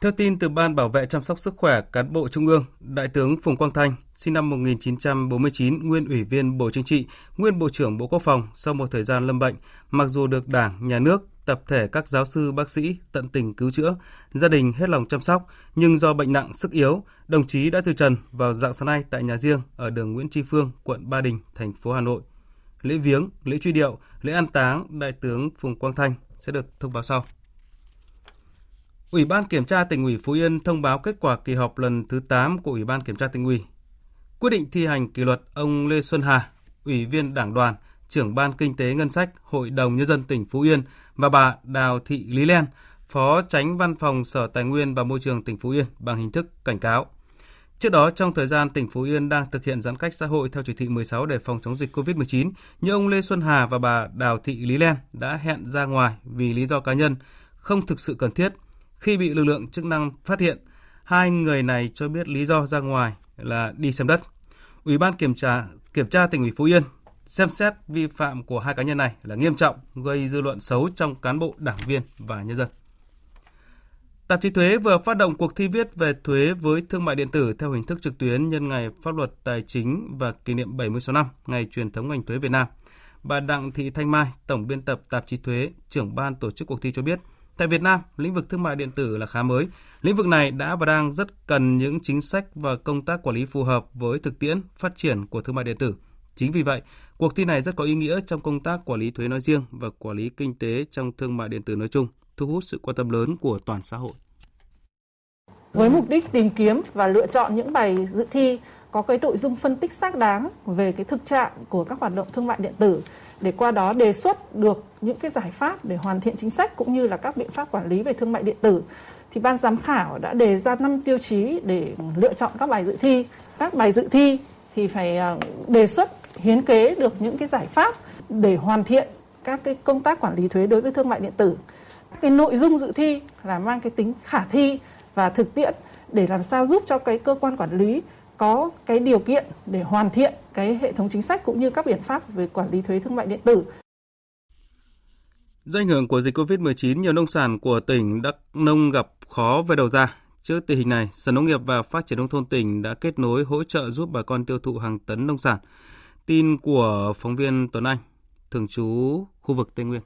Theo tin từ Ban Bảo vệ chăm sóc sức khỏe cán bộ Trung ương, Đại tướng Phùng Quang Thanh, sinh năm 1949, nguyên Ủy viên Bộ Chính trị, nguyên Bộ trưởng Bộ Quốc phòng sau một thời gian lâm bệnh, mặc dù được Đảng, Nhà nước, tập thể các giáo sư bác sĩ tận tình cứu chữa, gia đình hết lòng chăm sóc, nhưng do bệnh nặng sức yếu, đồng chí đã từ trần vào dạng sáng nay tại nhà riêng ở đường Nguyễn Tri Phương, quận Ba Đình, thành phố Hà Nội. Lễ viếng, lễ truy điệu, lễ an táng Đại tướng Phùng Quang Thanh sẽ được thông báo sau. Ủy ban Kiểm tra tỉnh ủy Phú Yên thông báo kết quả kỳ họp lần thứ 8 của Ủy ban Kiểm tra tỉnh ủy. Quyết định thi hành kỷ luật ông Lê Xuân Hà, Ủy viên Đảng đoàn, trưởng ban Kinh tế Ngân sách Hội đồng Nhân dân tỉnh Phú Yên và bà Đào Thị Lý Len, Phó Tránh Văn phòng Sở Tài nguyên và Môi trường tỉnh Phú Yên bằng hình thức cảnh cáo. Trước đó, trong thời gian tỉnh Phú Yên đang thực hiện giãn cách xã hội theo chỉ thị 16 để phòng chống dịch COVID-19, như ông Lê Xuân Hà và bà Đào Thị Lý Len đã hẹn ra ngoài vì lý do cá nhân, không thực sự cần thiết. Khi bị lực lượng chức năng phát hiện, hai người này cho biết lý do ra ngoài là đi xem đất. Ủy ban kiểm tra kiểm tra tỉnh ủy Phú Yên xem xét vi phạm của hai cá nhân này là nghiêm trọng, gây dư luận xấu trong cán bộ, đảng viên và nhân dân. Tạp chí Thuế vừa phát động cuộc thi viết về thuế với thương mại điện tử theo hình thức trực tuyến nhân ngày pháp luật tài chính và kỷ niệm 76 năm ngày truyền thống ngành thuế Việt Nam. Bà Đặng Thị Thanh Mai, Tổng biên tập tạp chí Thuế, trưởng ban tổ chức cuộc thi cho biết, tại Việt Nam, lĩnh vực thương mại điện tử là khá mới. Lĩnh vực này đã và đang rất cần những chính sách và công tác quản lý phù hợp với thực tiễn phát triển của thương mại điện tử. Chính vì vậy, Cuộc thi này rất có ý nghĩa trong công tác quản lý thuế nói riêng và quản lý kinh tế trong thương mại điện tử nói chung, thu hút sự quan tâm lớn của toàn xã hội. Với mục đích tìm kiếm và lựa chọn những bài dự thi có cái nội dung phân tích xác đáng về cái thực trạng của các hoạt động thương mại điện tử để qua đó đề xuất được những cái giải pháp để hoàn thiện chính sách cũng như là các biện pháp quản lý về thương mại điện tử thì ban giám khảo đã đề ra 5 tiêu chí để lựa chọn các bài dự thi. Các bài dự thi thì phải ờ, đề xuất hiến kế được những cái giải pháp để hoàn thiện các cái công tác quản lý thuế đối với thương mại điện tử. Cái nội dung dự thi là mang cái tính khả thi và thực tiễn để làm sao giúp cho cái cơ quan quản lý có cái điều kiện để hoàn thiện cái hệ thống chính sách cũng như các biện pháp về quản lý thuế thương mại điện tử. Do ảnh hưởng của dịch COVID-19, nhiều nông sản của tỉnh Đắk Nông gặp khó về đầu ra. Trước tình hình này, Sở Nông nghiệp và Phát triển nông thôn tỉnh đã kết nối hỗ trợ giúp bà con tiêu thụ hàng tấn nông sản. Tin của phóng viên Tuấn Anh, thường trú khu vực Tây Nguyên.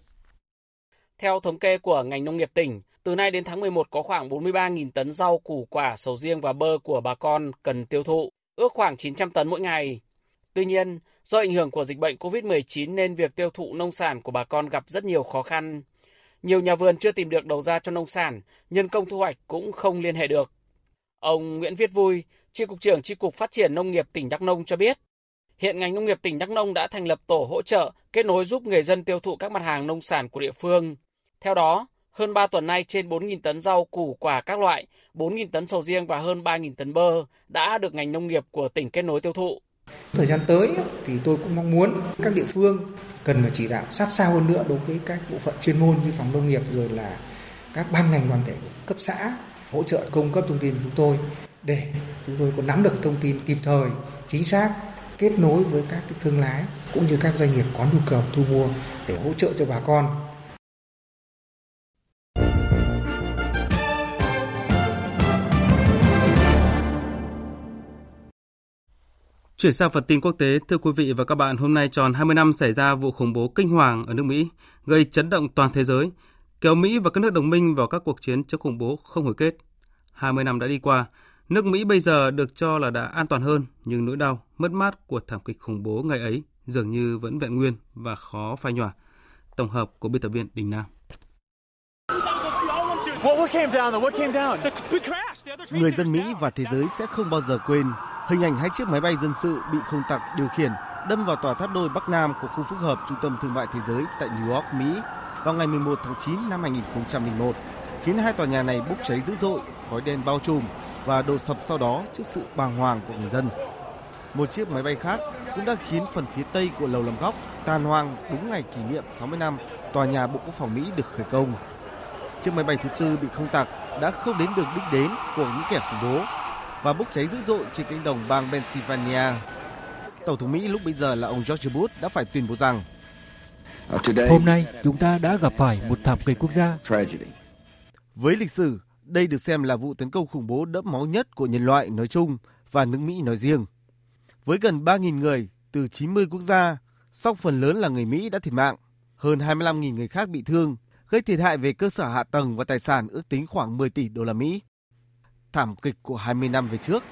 Theo thống kê của ngành nông nghiệp tỉnh, từ nay đến tháng 11 có khoảng 43.000 tấn rau, củ quả, sầu riêng và bơ của bà con cần tiêu thụ, ước khoảng 900 tấn mỗi ngày. Tuy nhiên, Do ảnh hưởng của dịch bệnh COVID-19 nên việc tiêu thụ nông sản của bà con gặp rất nhiều khó khăn. Nhiều nhà vườn chưa tìm được đầu ra cho nông sản, nhân công thu hoạch cũng không liên hệ được. Ông Nguyễn Viết Vui, Chi cục trưởng Chi cục Phát triển Nông nghiệp tỉnh Đắk Nông cho biết, hiện ngành nông nghiệp tỉnh Đắk Nông đã thành lập tổ hỗ trợ kết nối giúp người dân tiêu thụ các mặt hàng nông sản của địa phương. Theo đó, hơn 3 tuần nay trên 4.000 tấn rau củ quả các loại, 4.000 tấn sầu riêng và hơn 3.000 tấn bơ đã được ngành nông nghiệp của tỉnh kết nối tiêu thụ. Thời gian tới thì tôi cũng mong muốn các địa phương cần phải chỉ đạo sát sao hơn nữa đối với các bộ phận chuyên môn như phòng nông nghiệp rồi là các ban ngành đoàn thể cấp xã hỗ trợ cung cấp thông tin chúng tôi để chúng tôi có nắm được thông tin kịp thời, chính xác, kết nối với các thương lái cũng như các doanh nghiệp có nhu cầu thu mua để hỗ trợ cho bà con Chuyển sang phần tin quốc tế, thưa quý vị và các bạn, hôm nay tròn 20 năm xảy ra vụ khủng bố kinh hoàng ở nước Mỹ, gây chấn động toàn thế giới, kéo Mỹ và các nước đồng minh vào các cuộc chiến chống khủng bố không hồi kết. 20 năm đã đi qua, nước Mỹ bây giờ được cho là đã an toàn hơn, nhưng nỗi đau, mất mát của thảm kịch khủng bố ngày ấy dường như vẫn vẹn nguyên và khó phai nhòa. Tổng hợp của biên tập viên Đình Nam. Người dân Mỹ và thế giới sẽ không bao giờ quên. Hình ảnh hai chiếc máy bay dân sự bị không tặc điều khiển đâm vào tòa tháp đôi Bắc Nam của khu phức hợp Trung tâm Thương mại Thế giới tại New York, Mỹ vào ngày 11 tháng 9 năm 2001, khiến hai tòa nhà này bốc cháy dữ dội, khói đen bao trùm và đổ sập sau đó trước sự bàng hoàng của người dân. Một chiếc máy bay khác cũng đã khiến phần phía tây của lầu làm góc tàn hoang đúng ngày kỷ niệm 60 năm tòa nhà Bộ Quốc phòng Mỹ được khởi công. Chiếc máy bay thứ tư bị không tặc đã không đến được đích đến của những kẻ khủng bố và bốc cháy dữ dội trên cánh đồng bang Pennsylvania. Tổng thống Mỹ lúc bây giờ là ông George Bush đã phải tuyên bố rằng Hôm nay chúng ta đã gặp phải một thảm kịch quốc gia. Với lịch sử, đây được xem là vụ tấn công khủng bố đẫm máu nhất của nhân loại nói chung và nước Mỹ nói riêng. Với gần 3.000 người từ 90 quốc gia, song phần lớn là người Mỹ đã thiệt mạng, hơn 25.000 người khác bị thương, gây thiệt hại về cơ sở hạ tầng và tài sản ước tính khoảng 10 tỷ đô la Mỹ thảm kịch của 20 năm về trước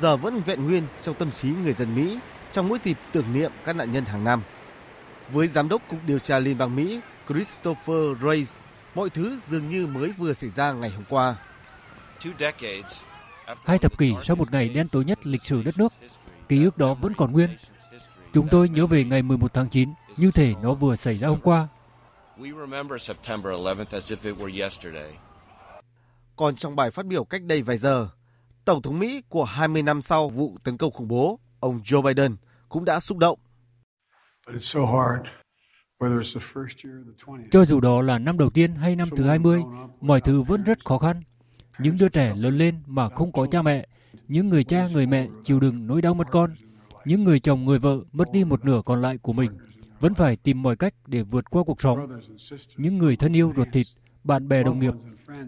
giờ vẫn vẹn nguyên trong tâm trí người dân Mỹ trong mỗi dịp tưởng niệm các nạn nhân hàng năm. Với giám đốc cục điều tra Liên bang Mỹ Christopher Reyes mọi thứ dường như mới vừa xảy ra ngày hôm qua. Hai thập kỷ sau một ngày đen tối nhất lịch sử đất nước, ký ức đó vẫn còn nguyên. Chúng tôi nhớ về ngày 11 tháng 9 như thể nó vừa xảy ra hôm qua. Còn trong bài phát biểu cách đây vài giờ, Tổng thống Mỹ của 20 năm sau vụ tấn công khủng bố, ông Joe Biden cũng đã xúc động. Cho dù đó là năm đầu tiên hay năm thứ 20, mọi thứ vẫn rất khó khăn. Những đứa trẻ lớn lên mà không có cha mẹ, những người cha người mẹ chịu đựng nỗi đau mất con, những người chồng người vợ mất đi một nửa còn lại của mình, vẫn phải tìm mọi cách để vượt qua cuộc sống. Những người thân yêu ruột thịt, bạn bè đồng nghiệp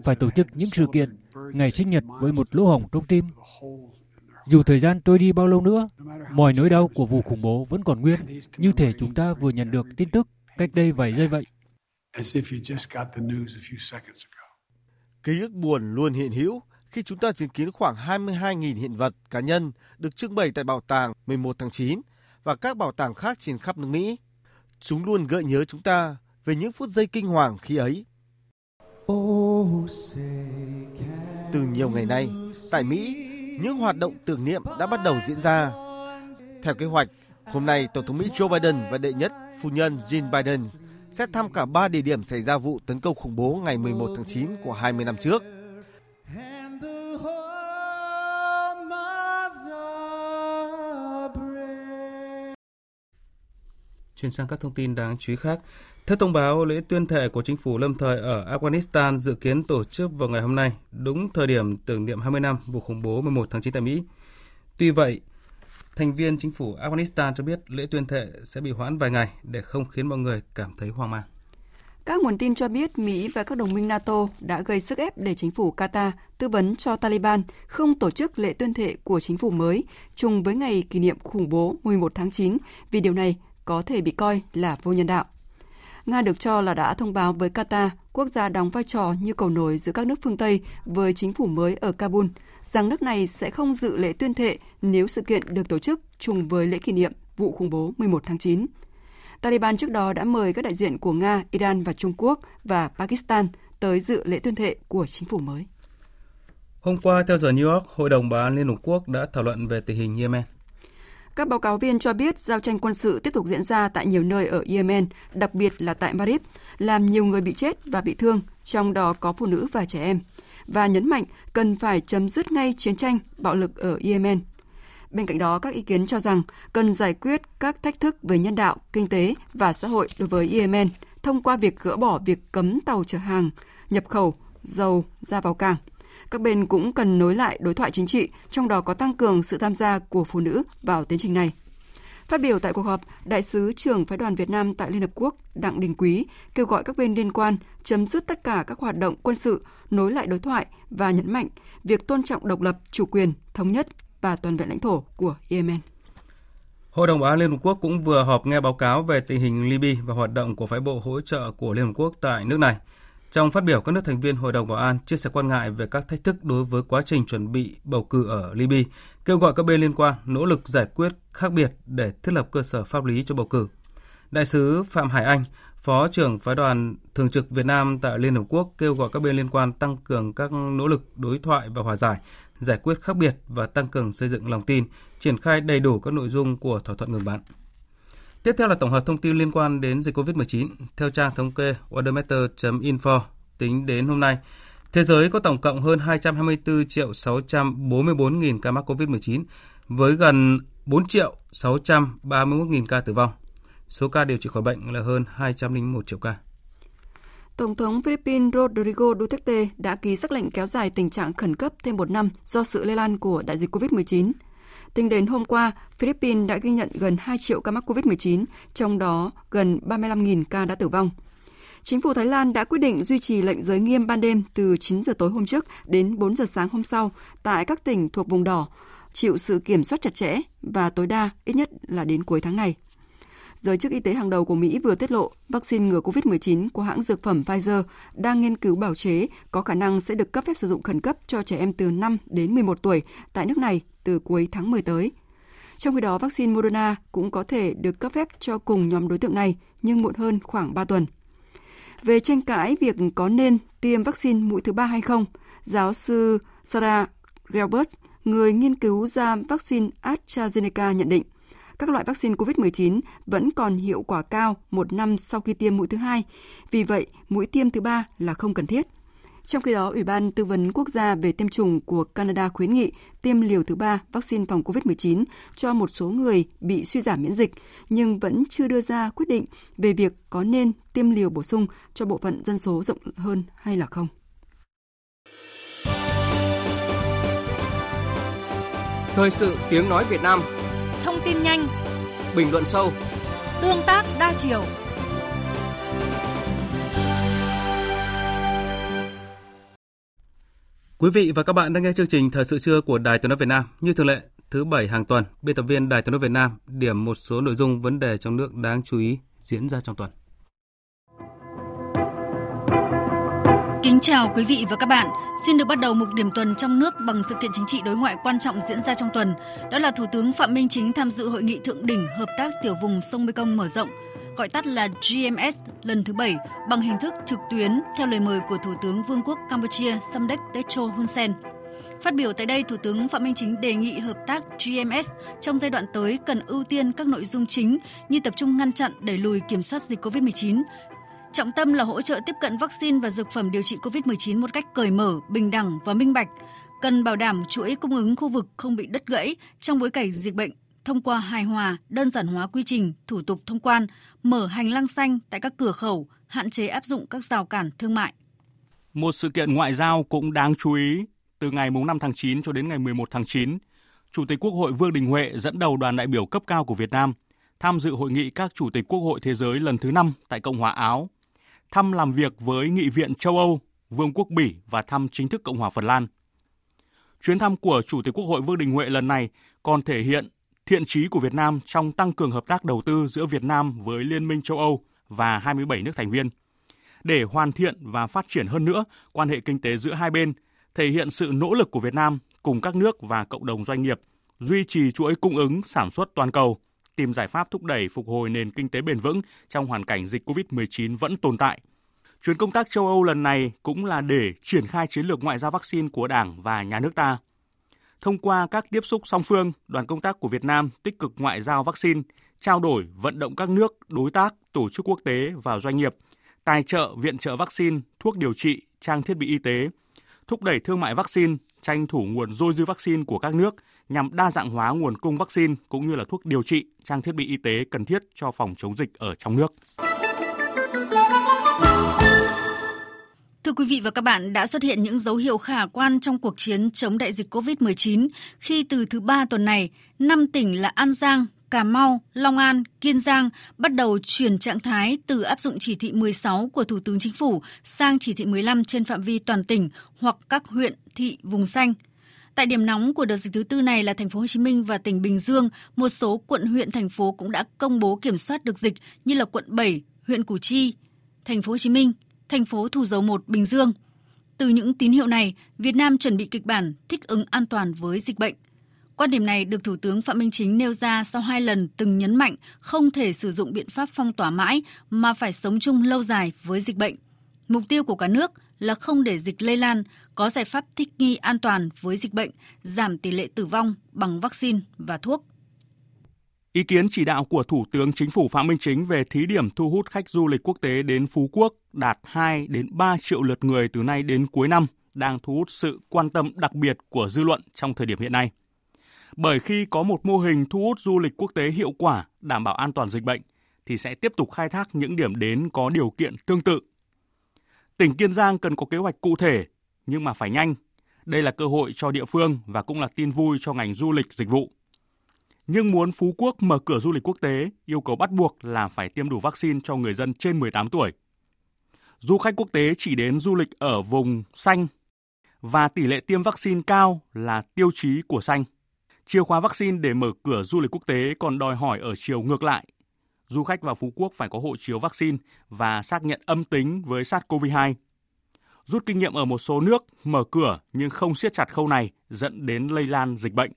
phải tổ chức những sự kiện, ngày sinh nhật với một lỗ hổng trong tim. Dù thời gian tôi đi bao lâu nữa, mọi nỗi đau của vụ khủng bố vẫn còn nguyên, như thể chúng ta vừa nhận được tin tức cách đây vài giây vậy. Ký ức buồn luôn hiện hữu khi chúng ta chứng kiến khoảng 22.000 hiện vật cá nhân được trưng bày tại bảo tàng 11 tháng 9 và các bảo tàng khác trên khắp nước Mỹ. Chúng luôn gợi nhớ chúng ta về những phút giây kinh hoàng khi ấy. Từ nhiều ngày nay, tại Mỹ, những hoạt động tưởng niệm đã bắt đầu diễn ra. Theo kế hoạch, hôm nay Tổng thống Mỹ Joe Biden và đệ nhất phu nhân Jill Biden sẽ thăm cả ba địa điểm xảy ra vụ tấn công khủng bố ngày 11 tháng 9 của 20 năm trước. Chuyển sang các thông tin đáng chú ý khác. Theo thông báo, lễ tuyên thệ của chính phủ lâm thời ở Afghanistan dự kiến tổ chức vào ngày hôm nay, đúng thời điểm tưởng niệm 20 năm vụ khủng bố 11 tháng 9 tại Mỹ. Tuy vậy, thành viên chính phủ Afghanistan cho biết lễ tuyên thệ sẽ bị hoãn vài ngày để không khiến mọi người cảm thấy hoang mang. Các nguồn tin cho biết Mỹ và các đồng minh NATO đã gây sức ép để chính phủ Qatar tư vấn cho Taliban không tổ chức lễ tuyên thệ của chính phủ mới trùng với ngày kỷ niệm khủng bố 11 tháng 9 vì điều này có thể bị coi là vô nhân đạo. Nga được cho là đã thông báo với Qatar, quốc gia đóng vai trò như cầu nối giữa các nước phương Tây với chính phủ mới ở Kabul, rằng nước này sẽ không dự lễ tuyên thệ nếu sự kiện được tổ chức trùng với lễ kỷ niệm vụ khủng bố 11 tháng 9. Taliban trước đó đã mời các đại diện của Nga, Iran và Trung Quốc và Pakistan tới dự lễ tuyên thệ của chính phủ mới. Hôm qua, theo giờ New York, Hội đồng Bảo an Liên Hợp Quốc đã thảo luận về tình hình Yemen. Các báo cáo viên cho biết giao tranh quân sự tiếp tục diễn ra tại nhiều nơi ở Yemen, đặc biệt là tại Marib, làm nhiều người bị chết và bị thương, trong đó có phụ nữ và trẻ em, và nhấn mạnh cần phải chấm dứt ngay chiến tranh, bạo lực ở Yemen. Bên cạnh đó, các ý kiến cho rằng cần giải quyết các thách thức về nhân đạo, kinh tế và xã hội đối với Yemen thông qua việc gỡ bỏ việc cấm tàu chở hàng, nhập khẩu, dầu ra vào cảng. Các bên cũng cần nối lại đối thoại chính trị, trong đó có tăng cường sự tham gia của phụ nữ vào tiến trình này. Phát biểu tại cuộc họp, Đại sứ trưởng phái đoàn Việt Nam tại Liên Hợp Quốc Đặng Đình Quý kêu gọi các bên liên quan chấm dứt tất cả các hoạt động quân sự, nối lại đối thoại và nhấn mạnh việc tôn trọng độc lập, chủ quyền, thống nhất và toàn vẹn lãnh thổ của Yemen. Hội đồng Bảo an Liên Hợp Quốc cũng vừa họp nghe báo cáo về tình hình Libya và hoạt động của phái bộ hỗ trợ của Liên Hợp Quốc tại nước này. Trong phát biểu, các nước thành viên Hội đồng Bảo an chia sẻ quan ngại về các thách thức đối với quá trình chuẩn bị bầu cử ở Libya, kêu gọi các bên liên quan nỗ lực giải quyết khác biệt để thiết lập cơ sở pháp lý cho bầu cử. Đại sứ Phạm Hải Anh, Phó trưởng phái đoàn thường trực Việt Nam tại Liên Hợp Quốc kêu gọi các bên liên quan tăng cường các nỗ lực đối thoại và hòa giải, giải quyết khác biệt và tăng cường xây dựng lòng tin, triển khai đầy đủ các nội dung của thỏa thuận ngừng bắn. Tiếp theo là tổng hợp thông tin liên quan đến dịch COVID-19. Theo trang thống kê worldometer.info, tính đến hôm nay, thế giới có tổng cộng hơn 224 triệu 644 nghìn ca mắc COVID-19 với gần 4 triệu 631 nghìn ca tử vong. Số ca điều trị khỏi bệnh là hơn 201 triệu ca. Tổng thống Philippines Rodrigo Duterte đã ký sắc lệnh kéo dài tình trạng khẩn cấp thêm một năm do sự lây lan của đại dịch COVID-19. Tính đến hôm qua, Philippines đã ghi nhận gần 2 triệu ca mắc COVID-19, trong đó gần 35.000 ca đã tử vong. Chính phủ Thái Lan đã quyết định duy trì lệnh giới nghiêm ban đêm từ 9 giờ tối hôm trước đến 4 giờ sáng hôm sau tại các tỉnh thuộc vùng đỏ, chịu sự kiểm soát chặt chẽ và tối đa ít nhất là đến cuối tháng này. Giới chức y tế hàng đầu của Mỹ vừa tiết lộ vaccine ngừa COVID-19 của hãng dược phẩm Pfizer đang nghiên cứu bảo chế có khả năng sẽ được cấp phép sử dụng khẩn cấp cho trẻ em từ 5 đến 11 tuổi tại nước này từ cuối tháng 10 tới. Trong khi đó, vaccine Moderna cũng có thể được cấp phép cho cùng nhóm đối tượng này, nhưng muộn hơn khoảng 3 tuần. Về tranh cãi việc có nên tiêm vaccine mũi thứ ba hay không, giáo sư Sarah Gelbert, người nghiên cứu ra vaccine AstraZeneca nhận định, các loại vaccine COVID-19 vẫn còn hiệu quả cao một năm sau khi tiêm mũi thứ hai. Vì vậy, mũi tiêm thứ ba là không cần thiết. Trong khi đó, Ủy ban Tư vấn Quốc gia về tiêm chủng của Canada khuyến nghị tiêm liều thứ ba vaccine phòng COVID-19 cho một số người bị suy giảm miễn dịch, nhưng vẫn chưa đưa ra quyết định về việc có nên tiêm liều bổ sung cho bộ phận dân số rộng hơn hay là không. Thời sự tiếng nói Việt Nam tin nhanh Bình luận sâu Tương tác đa chiều Quý vị và các bạn đang nghe chương trình Thời sự trưa của Đài Tiếng nói Việt Nam. Như thường lệ, thứ bảy hàng tuần, biên tập viên Đài Tiếng nói Việt Nam điểm một số nội dung vấn đề trong nước đáng chú ý diễn ra trong tuần. Chào quý vị và các bạn. Xin được bắt đầu mục điểm tuần trong nước bằng sự kiện chính trị đối ngoại quan trọng diễn ra trong tuần. Đó là Thủ tướng Phạm Minh Chính tham dự hội nghị thượng đỉnh hợp tác tiểu vùng sông Mekong mở rộng, gọi tắt là GMS lần thứ 7 bằng hình thức trực tuyến theo lời mời của Thủ tướng Vương quốc Campuchia Samdech Techo Hun Sen. Phát biểu tại đây, Thủ tướng Phạm Minh Chính đề nghị hợp tác GMS trong giai đoạn tới cần ưu tiên các nội dung chính như tập trung ngăn chặn đẩy lùi kiểm soát dịch COVID-19, Trọng tâm là hỗ trợ tiếp cận vaccine và dược phẩm điều trị COVID-19 một cách cởi mở, bình đẳng và minh bạch, cần bảo đảm chuỗi cung ứng khu vực không bị đứt gãy trong bối cảnh dịch bệnh thông qua hài hòa, đơn giản hóa quy trình, thủ tục thông quan, mở hành lang xanh tại các cửa khẩu, hạn chế áp dụng các rào cản thương mại. Một sự kiện ngoại giao cũng đáng chú ý, từ ngày 5 tháng 9 cho đến ngày 11 tháng 9, Chủ tịch Quốc hội Vương Đình Huệ dẫn đầu đoàn đại biểu cấp cao của Việt Nam tham dự hội nghị các chủ tịch Quốc hội thế giới lần thứ 5 tại Cộng hòa Áo, thăm làm việc với Nghị viện châu Âu, Vương quốc Bỉ và thăm chính thức Cộng hòa Phần Lan. Chuyến thăm của Chủ tịch Quốc hội Vương Đình Huệ lần này còn thể hiện thiện trí của Việt Nam trong tăng cường hợp tác đầu tư giữa Việt Nam với Liên minh châu Âu và 27 nước thành viên. Để hoàn thiện và phát triển hơn nữa quan hệ kinh tế giữa hai bên, thể hiện sự nỗ lực của Việt Nam cùng các nước và cộng đồng doanh nghiệp duy trì chuỗi cung ứng sản xuất toàn cầu, tìm giải pháp thúc đẩy phục hồi nền kinh tế bền vững trong hoàn cảnh dịch COVID-19 vẫn tồn tại. Chuyến công tác châu Âu lần này cũng là để triển khai chiến lược ngoại giao vaccine của Đảng và nhà nước ta. Thông qua các tiếp xúc song phương, đoàn công tác của Việt Nam tích cực ngoại giao vaccine, trao đổi, vận động các nước, đối tác, tổ chức quốc tế và doanh nghiệp, tài trợ, viện trợ vaccine, thuốc điều trị, trang thiết bị y tế, thúc đẩy thương mại vaccine, tranh thủ nguồn dôi dư vaccine của các nước nhằm đa dạng hóa nguồn cung vaccine cũng như là thuốc điều trị, trang thiết bị y tế cần thiết cho phòng chống dịch ở trong nước. Thưa quý vị và các bạn, đã xuất hiện những dấu hiệu khả quan trong cuộc chiến chống đại dịch COVID-19 khi từ thứ ba tuần này, 5 tỉnh là An Giang, Cà Mau, Long An, Kiên Giang bắt đầu chuyển trạng thái từ áp dụng chỉ thị 16 của Thủ tướng Chính phủ sang chỉ thị 15 trên phạm vi toàn tỉnh hoặc các huyện, thị, vùng xanh. Tại điểm nóng của đợt dịch thứ tư này là thành phố Hồ Chí Minh và tỉnh Bình Dương, một số quận huyện thành phố cũng đã công bố kiểm soát được dịch như là quận 7, huyện Củ Chi, thành phố Hồ Chí Minh, thành phố Thủ Dầu Một, Bình Dương. Từ những tín hiệu này, Việt Nam chuẩn bị kịch bản thích ứng an toàn với dịch bệnh. Quan điểm này được Thủ tướng Phạm Minh Chính nêu ra sau hai lần từng nhấn mạnh không thể sử dụng biện pháp phong tỏa mãi mà phải sống chung lâu dài với dịch bệnh. Mục tiêu của cả nước là không để dịch lây lan, có giải pháp thích nghi an toàn với dịch bệnh, giảm tỷ lệ tử vong bằng vaccine và thuốc. Ý kiến chỉ đạo của Thủ tướng Chính phủ Phạm Minh Chính về thí điểm thu hút khách du lịch quốc tế đến Phú Quốc đạt 2 đến 3 triệu lượt người từ nay đến cuối năm đang thu hút sự quan tâm đặc biệt của dư luận trong thời điểm hiện nay. Bởi khi có một mô hình thu hút du lịch quốc tế hiệu quả, đảm bảo an toàn dịch bệnh thì sẽ tiếp tục khai thác những điểm đến có điều kiện tương tự. Tỉnh Kiên Giang cần có kế hoạch cụ thể nhưng mà phải nhanh. Đây là cơ hội cho địa phương và cũng là tin vui cho ngành du lịch dịch vụ. Nhưng muốn Phú Quốc mở cửa du lịch quốc tế, yêu cầu bắt buộc là phải tiêm đủ vaccine cho người dân trên 18 tuổi. Du khách quốc tế chỉ đến du lịch ở vùng xanh và tỷ lệ tiêm vaccine cao là tiêu chí của xanh. Chìa khóa vaccine để mở cửa du lịch quốc tế còn đòi hỏi ở chiều ngược lại. Du khách vào Phú Quốc phải có hộ chiếu vaccine và xác nhận âm tính với SARS-CoV-2. Rút kinh nghiệm ở một số nước mở cửa nhưng không siết chặt khâu này dẫn đến lây lan dịch bệnh.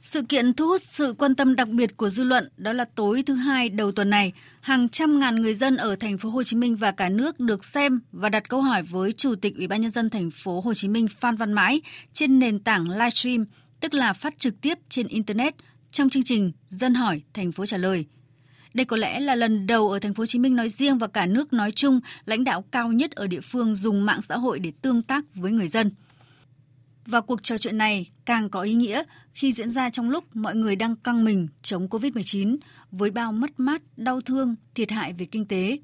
Sự kiện thu hút sự quan tâm đặc biệt của dư luận đó là tối thứ hai đầu tuần này, hàng trăm ngàn người dân ở thành phố Hồ Chí Minh và cả nước được xem và đặt câu hỏi với Chủ tịch Ủy ban nhân dân thành phố Hồ Chí Minh Phan Văn Mãi trên nền tảng livestream, tức là phát trực tiếp trên internet trong chương trình Dân hỏi thành phố trả lời. Đây có lẽ là lần đầu ở thành phố Hồ Chí Minh nói riêng và cả nước nói chung, lãnh đạo cao nhất ở địa phương dùng mạng xã hội để tương tác với người dân. Và cuộc trò chuyện này càng có ý nghĩa khi diễn ra trong lúc mọi người đang căng mình chống Covid-19 với bao mất mát, đau thương, thiệt hại về kinh tế.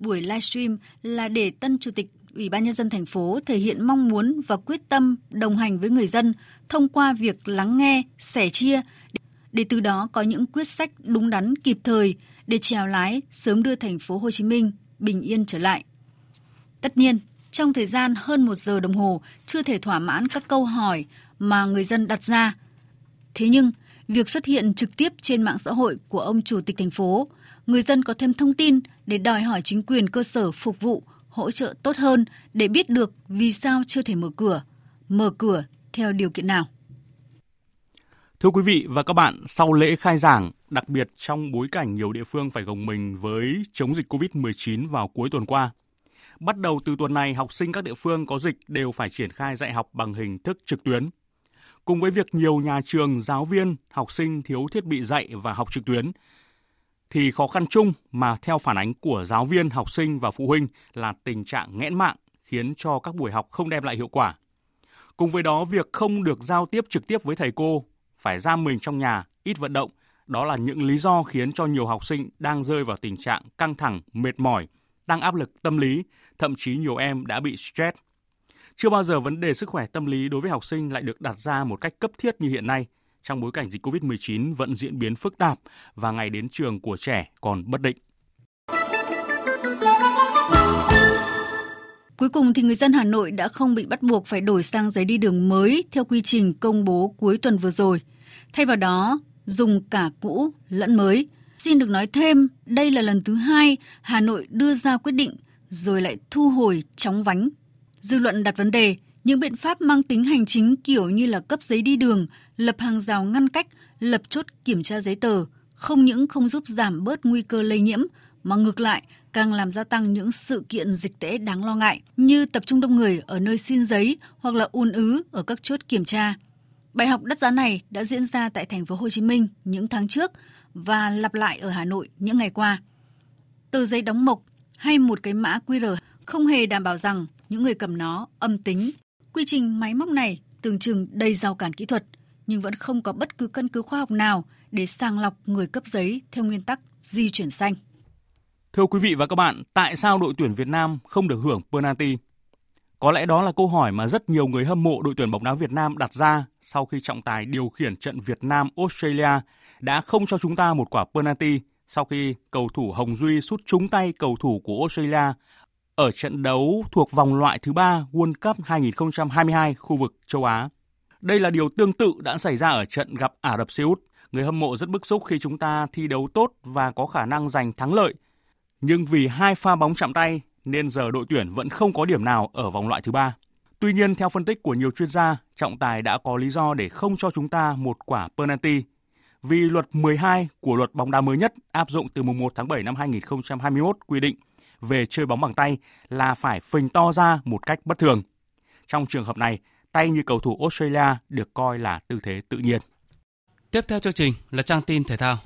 Buổi livestream là để tân chủ tịch Ủy ban nhân dân thành phố thể hiện mong muốn và quyết tâm đồng hành với người dân thông qua việc lắng nghe, sẻ chia để từ đó có những quyết sách đúng đắn kịp thời để chèo lái sớm đưa thành phố Hồ Chí Minh bình yên trở lại. Tất nhiên, trong thời gian hơn một giờ đồng hồ chưa thể thỏa mãn các câu hỏi mà người dân đặt ra. Thế nhưng, việc xuất hiện trực tiếp trên mạng xã hội của ông chủ tịch thành phố, người dân có thêm thông tin để đòi hỏi chính quyền cơ sở phục vụ, hỗ trợ tốt hơn để biết được vì sao chưa thể mở cửa, mở cửa theo điều kiện nào. Thưa quý vị và các bạn, sau lễ khai giảng, đặc biệt trong bối cảnh nhiều địa phương phải gồng mình với chống dịch COVID-19 vào cuối tuần qua, Bắt đầu từ tuần này, học sinh các địa phương có dịch đều phải triển khai dạy học bằng hình thức trực tuyến. Cùng với việc nhiều nhà trường, giáo viên, học sinh thiếu thiết bị dạy và học trực tuyến, thì khó khăn chung mà theo phản ánh của giáo viên, học sinh và phụ huynh là tình trạng nghẽn mạng khiến cho các buổi học không đem lại hiệu quả. Cùng với đó, việc không được giao tiếp trực tiếp với thầy cô, phải giam mình trong nhà, ít vận động, đó là những lý do khiến cho nhiều học sinh đang rơi vào tình trạng căng thẳng, mệt mỏi, tăng áp lực tâm lý, thậm chí nhiều em đã bị stress. Chưa bao giờ vấn đề sức khỏe tâm lý đối với học sinh lại được đặt ra một cách cấp thiết như hiện nay, trong bối cảnh dịch COVID-19 vẫn diễn biến phức tạp và ngày đến trường của trẻ còn bất định. Cuối cùng thì người dân Hà Nội đã không bị bắt buộc phải đổi sang giấy đi đường mới theo quy trình công bố cuối tuần vừa rồi. Thay vào đó, dùng cả cũ lẫn mới. Xin được nói thêm, đây là lần thứ hai Hà Nội đưa ra quyết định rồi lại thu hồi chóng vánh. Dư luận đặt vấn đề những biện pháp mang tính hành chính kiểu như là cấp giấy đi đường, lập hàng rào ngăn cách, lập chốt kiểm tra giấy tờ, không những không giúp giảm bớt nguy cơ lây nhiễm, mà ngược lại càng làm gia tăng những sự kiện dịch tễ đáng lo ngại như tập trung đông người ở nơi xin giấy hoặc là ùn ứ ở các chốt kiểm tra. Bài học đắt giá này đã diễn ra tại thành phố Hồ Chí Minh những tháng trước và lặp lại ở Hà Nội những ngày qua. Tờ giấy đóng mộc hay một cái mã QR không hề đảm bảo rằng những người cầm nó âm tính. Quy trình máy móc này tưởng chừng đầy rào cản kỹ thuật nhưng vẫn không có bất cứ căn cứ khoa học nào để sàng lọc người cấp giấy theo nguyên tắc di chuyển xanh. Thưa quý vị và các bạn, tại sao đội tuyển Việt Nam không được hưởng penalty? Có lẽ đó là câu hỏi mà rất nhiều người hâm mộ đội tuyển bóng đá Việt Nam đặt ra sau khi trọng tài điều khiển trận Việt Nam Australia đã không cho chúng ta một quả penalty sau khi cầu thủ Hồng Duy sút trúng tay cầu thủ của Australia ở trận đấu thuộc vòng loại thứ ba World Cup 2022 khu vực châu Á. Đây là điều tương tự đã xảy ra ở trận gặp Ả Rập Xê Út. Người hâm mộ rất bức xúc khi chúng ta thi đấu tốt và có khả năng giành thắng lợi. Nhưng vì hai pha bóng chạm tay nên giờ đội tuyển vẫn không có điểm nào ở vòng loại thứ ba. Tuy nhiên, theo phân tích của nhiều chuyên gia, trọng tài đã có lý do để không cho chúng ta một quả penalty. Vì luật 12 của luật bóng đá mới nhất áp dụng từ mùng 1 tháng 7 năm 2021 quy định về chơi bóng bằng tay là phải phình to ra một cách bất thường. Trong trường hợp này, tay như cầu thủ Australia được coi là tư thế tự nhiên. Tiếp theo chương trình là trang tin thể thao.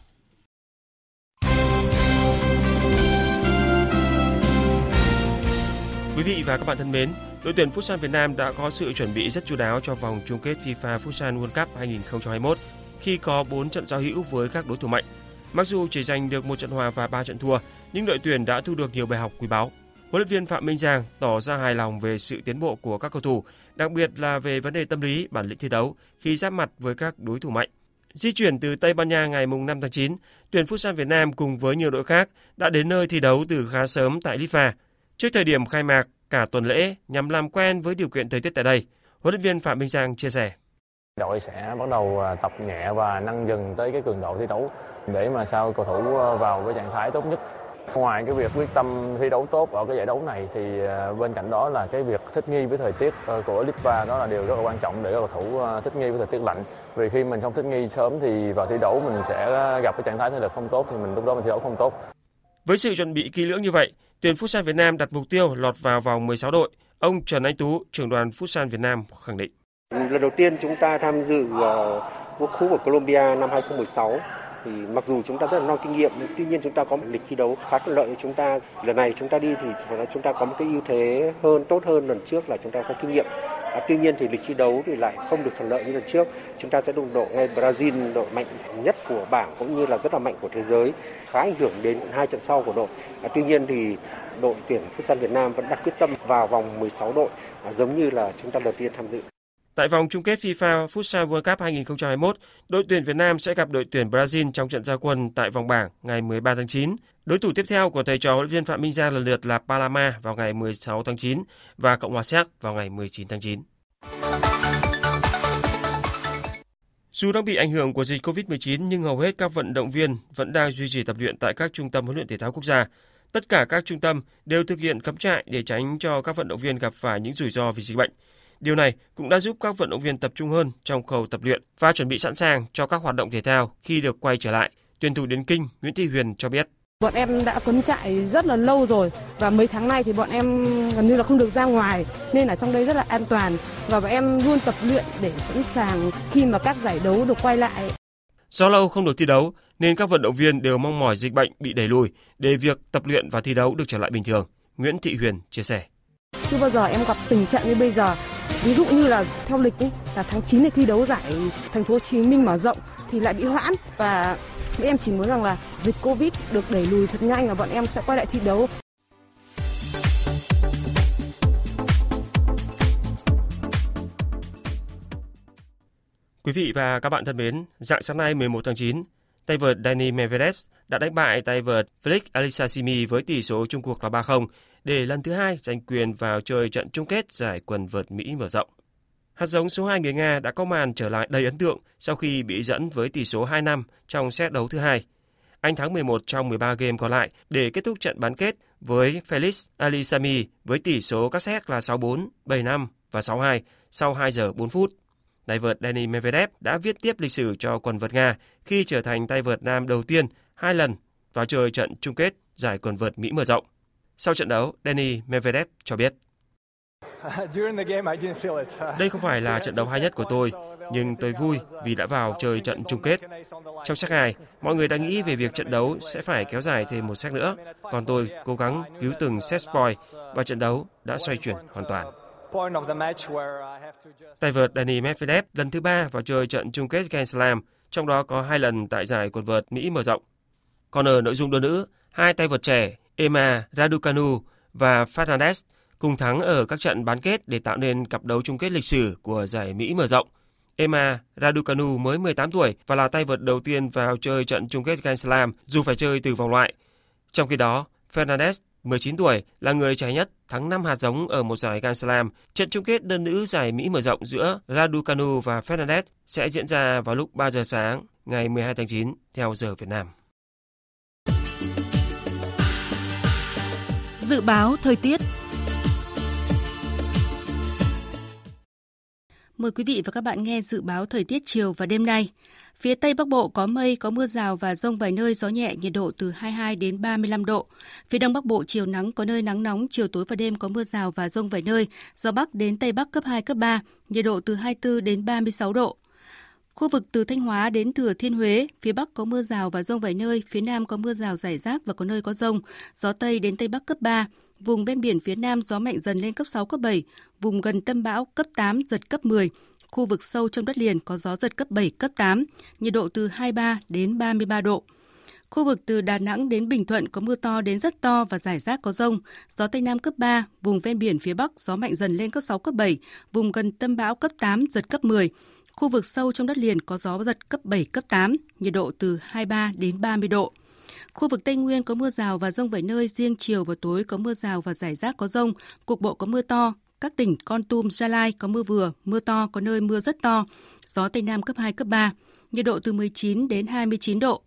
Quý vị và các bạn thân mến, đội tuyển Futsal Việt Nam đã có sự chuẩn bị rất chu đáo cho vòng chung kết FIFA Futsal World Cup 2021 khi có 4 trận giao hữu với các đối thủ mạnh. Mặc dù chỉ giành được một trận hòa và 3 trận thua, nhưng đội tuyển đã thu được nhiều bài học quý báu. Huấn luyện viên Phạm Minh Giang tỏ ra hài lòng về sự tiến bộ của các cầu thủ, đặc biệt là về vấn đề tâm lý, bản lĩnh thi đấu khi giáp mặt với các đối thủ mạnh. Di chuyển từ Tây Ban Nha ngày 5 tháng 9, tuyển Futsal Việt Nam cùng với nhiều đội khác đã đến nơi thi đấu từ khá sớm tại Litva. Trước thời điểm khai mạc cả tuần lễ nhằm làm quen với điều kiện thời tiết tại đây, huấn luyện viên Phạm Minh Giang chia sẻ. Đội sẽ bắt đầu à, tập nhẹ và nâng dần tới cái cường độ thi đấu để mà sao cầu thủ à, vào cái trạng thái tốt nhất. Ngoài cái việc quyết tâm thi đấu tốt ở cái giải đấu này thì à, bên cạnh đó là cái việc thích nghi với thời tiết của Litva đó là điều rất là quan trọng để cầu thủ thích nghi với thời tiết lạnh. Vì khi mình không thích nghi sớm thì vào thi đấu mình sẽ gặp cái trạng thái thể lực không tốt thì mình lúc đó mình thi đấu không tốt. Với sự chuẩn bị kỹ lưỡng như vậy, tuyển Futsal Việt Nam đặt mục tiêu lọt vào vòng 16 đội. Ông Trần Anh Tú, trưởng đoàn Futsal Việt Nam khẳng định. Lần đầu tiên chúng ta tham dự World Cup ở Colombia năm 2016 thì mặc dù chúng ta rất là non kinh nghiệm tuy nhiên chúng ta có một lịch thi đấu khá thuận lợi cho chúng ta. Lần này chúng ta đi thì chúng ta có một cái ưu thế hơn tốt hơn lần trước là chúng ta có kinh nghiệm. À, tuy nhiên thì lịch thi đấu thì lại không được thuận lợi như lần trước. Chúng ta sẽ đụng độ ngay Brazil đội mạnh nhất của bảng cũng như là rất là mạnh của thế giới khá ảnh hưởng đến hai trận sau của đội. À, tuy nhiên thì đội tuyển Futsal Việt Nam vẫn đặt quyết tâm vào vòng 16 đội à, giống như là chúng ta đầu tiên tham dự. Tại vòng chung kết FIFA Futsal World Cup 2021, đội tuyển Việt Nam sẽ gặp đội tuyển Brazil trong trận gia quân tại vòng bảng ngày 13 tháng 9. Đối thủ tiếp theo của thầy trò huấn luyện viên Phạm Minh Giang lần lượt là Panama vào ngày 16 tháng 9 và Cộng hòa Séc vào ngày 19 tháng 9. Dù đang bị ảnh hưởng của dịch COVID-19 nhưng hầu hết các vận động viên vẫn đang duy trì tập luyện tại các trung tâm huấn luyện thể thao quốc gia. Tất cả các trung tâm đều thực hiện cấm trại để tránh cho các vận động viên gặp phải những rủi ro vì dịch bệnh. Điều này cũng đã giúp các vận động viên tập trung hơn trong khâu tập luyện và chuẩn bị sẵn sàng cho các hoạt động thể thao khi được quay trở lại. Tuyển thủ đến kinh Nguyễn Thị Huyền cho biết. Bọn em đã cấn trại rất là lâu rồi và mấy tháng nay thì bọn em gần như là không được ra ngoài nên ở trong đây rất là an toàn và bọn em luôn tập luyện để sẵn sàng khi mà các giải đấu được quay lại. Do lâu không được thi đấu nên các vận động viên đều mong mỏi dịch bệnh bị đẩy lùi để việc tập luyện và thi đấu được trở lại bình thường. Nguyễn Thị Huyền chia sẻ. Chưa bao giờ em gặp tình trạng như bây giờ ví dụ như là theo lịch ấy, là tháng 9 này thi đấu giải thành phố Hồ Chí Minh mở rộng thì lại bị hoãn và bọn em chỉ muốn rằng là dịch Covid được đẩy lùi thật nhanh và bọn em sẽ quay lại thi đấu. Quý vị và các bạn thân mến, dạng sáng nay 11 tháng 9, tay vợt Dani Medvedev đã đánh bại tay vợt Felix Alisasimi với tỷ số chung cuộc là 3-0 để lần thứ hai giành quyền vào chơi trận chung kết giải quần vợt Mỹ mở rộng. Hạt giống số 2 người Nga đã có màn trở lại đầy ấn tượng sau khi bị dẫn với tỷ số 2 năm trong set đấu thứ hai. Anh thắng 11 trong 13 game còn lại để kết thúc trận bán kết với Felix Alisami với tỷ số các set là 6-4, 7-5, và 6-2 sau 2 giờ 4 phút. Tay vợt Danny Medvedev đã viết tiếp lịch sử cho quần vợt Nga khi trở thành tay vợt nam đầu tiên hai lần vào chơi trận chung kết giải quần vợt Mỹ mở rộng. Sau trận đấu, Denis Medvedev cho biết. Đây không phải là trận đấu hay nhất của tôi, nhưng tôi vui vì đã vào chơi trận chung kết. Trong set 2, mọi người đã nghĩ về việc trận đấu sẽ phải kéo dài thêm một set nữa, còn tôi cố gắng cứu từng set point và trận đấu đã xoay chuyển hoàn toàn. Tay vợt Dani Medvedev lần thứ ba vào chơi trận chung kết Grand Slam, trong đó có hai lần tại giải quần vợt Mỹ mở rộng. Còn ở nội dung đơn nữ, hai tay vợt trẻ Emma Raducanu và Fernandez cùng thắng ở các trận bán kết để tạo nên cặp đấu chung kết lịch sử của giải Mỹ mở rộng. Emma Raducanu mới 18 tuổi và là tay vợt đầu tiên vào chơi trận chung kết Grand Slam dù phải chơi từ vòng loại. Trong khi đó, Fernandez 19 tuổi, là người trẻ nhất thắng 5 hạt giống ở một giải Grand Slam. Trận chung kết đơn nữ giải Mỹ mở rộng giữa Raducanu và Fernandez sẽ diễn ra vào lúc 3 giờ sáng ngày 12 tháng 9 theo giờ Việt Nam. Dự báo thời tiết Mời quý vị và các bạn nghe dự báo thời tiết chiều và đêm nay. Phía Tây Bắc Bộ có mây, có mưa rào và rông vài nơi, gió nhẹ, nhiệt độ từ 22 đến 35 độ. Phía Đông Bắc Bộ chiều nắng, có nơi nắng nóng, chiều tối và đêm có mưa rào và rông vài nơi, gió Bắc đến Tây Bắc cấp 2, cấp 3, nhiệt độ từ 24 đến 36 độ. Khu vực từ Thanh Hóa đến Thừa Thiên Huế, phía Bắc có mưa rào và rông vài nơi, phía Nam có mưa rào rải rác và có nơi có rông, gió Tây đến Tây Bắc cấp 3, vùng ven biển phía Nam gió mạnh dần lên cấp 6, cấp 7, vùng gần tâm bão cấp 8, giật cấp 10, khu vực sâu trong đất liền có gió giật cấp 7, cấp 8, nhiệt độ từ 23 đến 33 độ. Khu vực từ Đà Nẵng đến Bình Thuận có mưa to đến rất to và rải rác có rông, gió Tây Nam cấp 3, vùng ven biển phía Bắc gió mạnh dần lên cấp 6, cấp 7, vùng gần tâm bão cấp 8, giật cấp 10. Khu vực sâu trong đất liền có gió giật cấp 7, cấp 8, nhiệt độ từ 23 đến 30 độ. Khu vực Tây Nguyên có mưa rào và rông vài nơi, riêng chiều và tối có mưa rào và rải rác có rông, cục bộ có mưa to, các tỉnh Con Tum, Gia Lai có mưa vừa, mưa to, có nơi mưa rất to, gió Tây Nam cấp 2, cấp 3, nhiệt độ từ 19 đến 29 độ.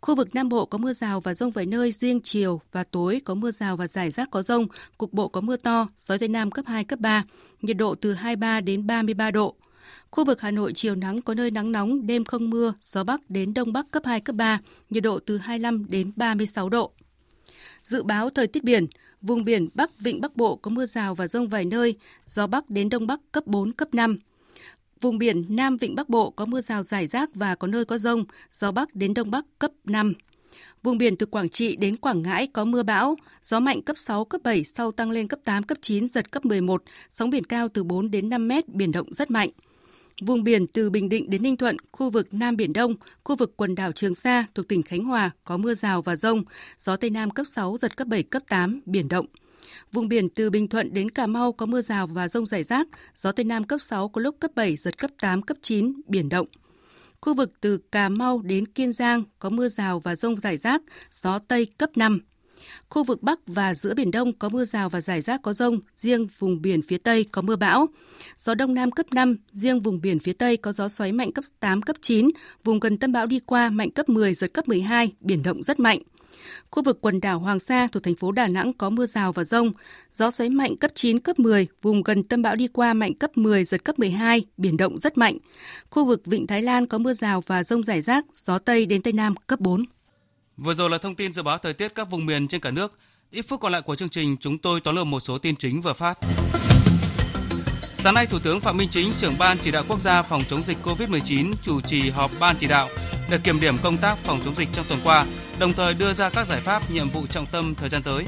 Khu vực Nam Bộ có mưa rào và rông vài nơi, riêng chiều và tối có mưa rào và rải rác có rông, cục bộ có mưa to, gió Tây Nam cấp 2, cấp 3, nhiệt độ từ 23 đến 33 độ. Khu vực Hà Nội chiều nắng có nơi nắng nóng, đêm không mưa, gió Bắc đến Đông Bắc cấp 2, cấp 3, nhiệt độ từ 25 đến 36 độ. Dự báo thời tiết biển, Vùng biển Bắc Vịnh Bắc Bộ có mưa rào và rông vài nơi, gió Bắc đến Đông Bắc cấp 4, cấp 5. Vùng biển Nam Vịnh Bắc Bộ có mưa rào rải rác và có nơi có rông, gió Bắc đến Đông Bắc cấp 5. Vùng biển từ Quảng Trị đến Quảng Ngãi có mưa bão, gió mạnh cấp 6, cấp 7, sau tăng lên cấp 8, cấp 9, giật cấp 11, sóng biển cao từ 4 đến 5 mét, biển động rất mạnh. Vùng biển từ Bình Định đến Ninh Thuận, khu vực Nam Biển Đông, khu vực quần đảo Trường Sa thuộc tỉnh Khánh Hòa có mưa rào và rông, gió Tây Nam cấp 6, giật cấp 7, cấp 8, biển động. Vùng biển từ Bình Thuận đến Cà Mau có mưa rào và rông rải rác, gió Tây Nam cấp 6 có lúc cấp 7, giật cấp 8, cấp 9, biển động. Khu vực từ Cà Mau đến Kiên Giang có mưa rào và rông rải rác, gió Tây cấp 5. Khu vực Bắc và giữa Biển Đông có mưa rào và rải rác có rông, riêng vùng biển phía Tây có mưa bão. Gió Đông Nam cấp 5, riêng vùng biển phía Tây có gió xoáy mạnh cấp 8, cấp 9, vùng gần tâm bão đi qua mạnh cấp 10, giật cấp 12, biển động rất mạnh. Khu vực quần đảo Hoàng Sa thuộc thành phố Đà Nẵng có mưa rào và rông, gió xoáy mạnh cấp 9, cấp 10, vùng gần tâm bão đi qua mạnh cấp 10, giật cấp 12, biển động rất mạnh. Khu vực Vịnh Thái Lan có mưa rào và rông rải rác, gió Tây đến Tây Nam cấp 4. Vừa rồi là thông tin dự báo thời tiết các vùng miền trên cả nước. Ít phút còn lại của chương trình, chúng tôi tóm lược một số tin chính vừa phát. Sáng nay, Thủ tướng Phạm Minh Chính, trưởng ban chỉ đạo quốc gia phòng chống dịch COVID-19 chủ trì họp ban chỉ đạo để kiểm điểm công tác phòng chống dịch trong tuần qua, đồng thời đưa ra các giải pháp, nhiệm vụ trọng tâm thời gian tới.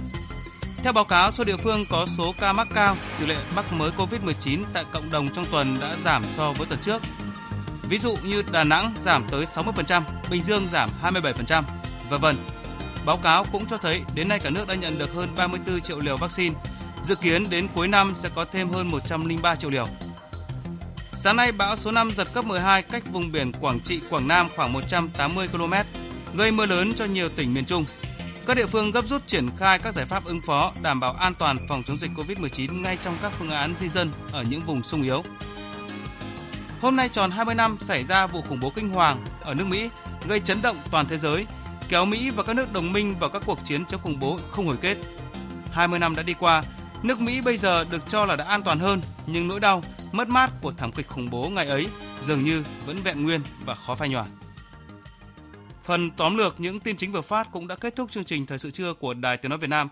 Theo báo cáo, số địa phương có số ca mắc cao, tỷ lệ mắc mới COVID-19 tại cộng đồng trong tuần đã giảm so với tuần trước. Ví dụ như Đà Nẵng giảm tới 60%, Bình Dương giảm 27%, vân vân. Báo cáo cũng cho thấy đến nay cả nước đã nhận được hơn 34 triệu liều vaccine, dự kiến đến cuối năm sẽ có thêm hơn 103 triệu liều. Sáng nay bão số 5 giật cấp 12 cách vùng biển Quảng Trị, Quảng Nam khoảng 180 km, gây mưa lớn cho nhiều tỉnh miền Trung. Các địa phương gấp rút triển khai các giải pháp ứng phó đảm bảo an toàn phòng chống dịch COVID-19 ngay trong các phương án di dân ở những vùng sung yếu. Hôm nay tròn 20 năm xảy ra vụ khủng bố kinh hoàng ở nước Mỹ, gây chấn động toàn thế giới kéo Mỹ và các nước đồng minh vào các cuộc chiến chống khủng bố không hồi kết. 20 năm đã đi qua, nước Mỹ bây giờ được cho là đã an toàn hơn nhưng nỗi đau, mất mát của thảm kịch khủng bố ngày ấy dường như vẫn vẹn nguyên và khó phai nhòa. Phần tóm lược những tin chính vừa phát cũng đã kết thúc chương trình Thời sự trưa của Đài Tiếng Nói Việt Nam.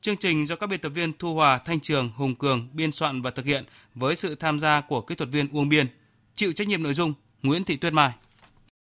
Chương trình do các biên tập viên Thu Hòa, Thanh Trường, Hùng Cường biên soạn và thực hiện với sự tham gia của kỹ thuật viên Uông Biên. Chịu trách nhiệm nội dung Nguyễn Thị Tuyết Mai.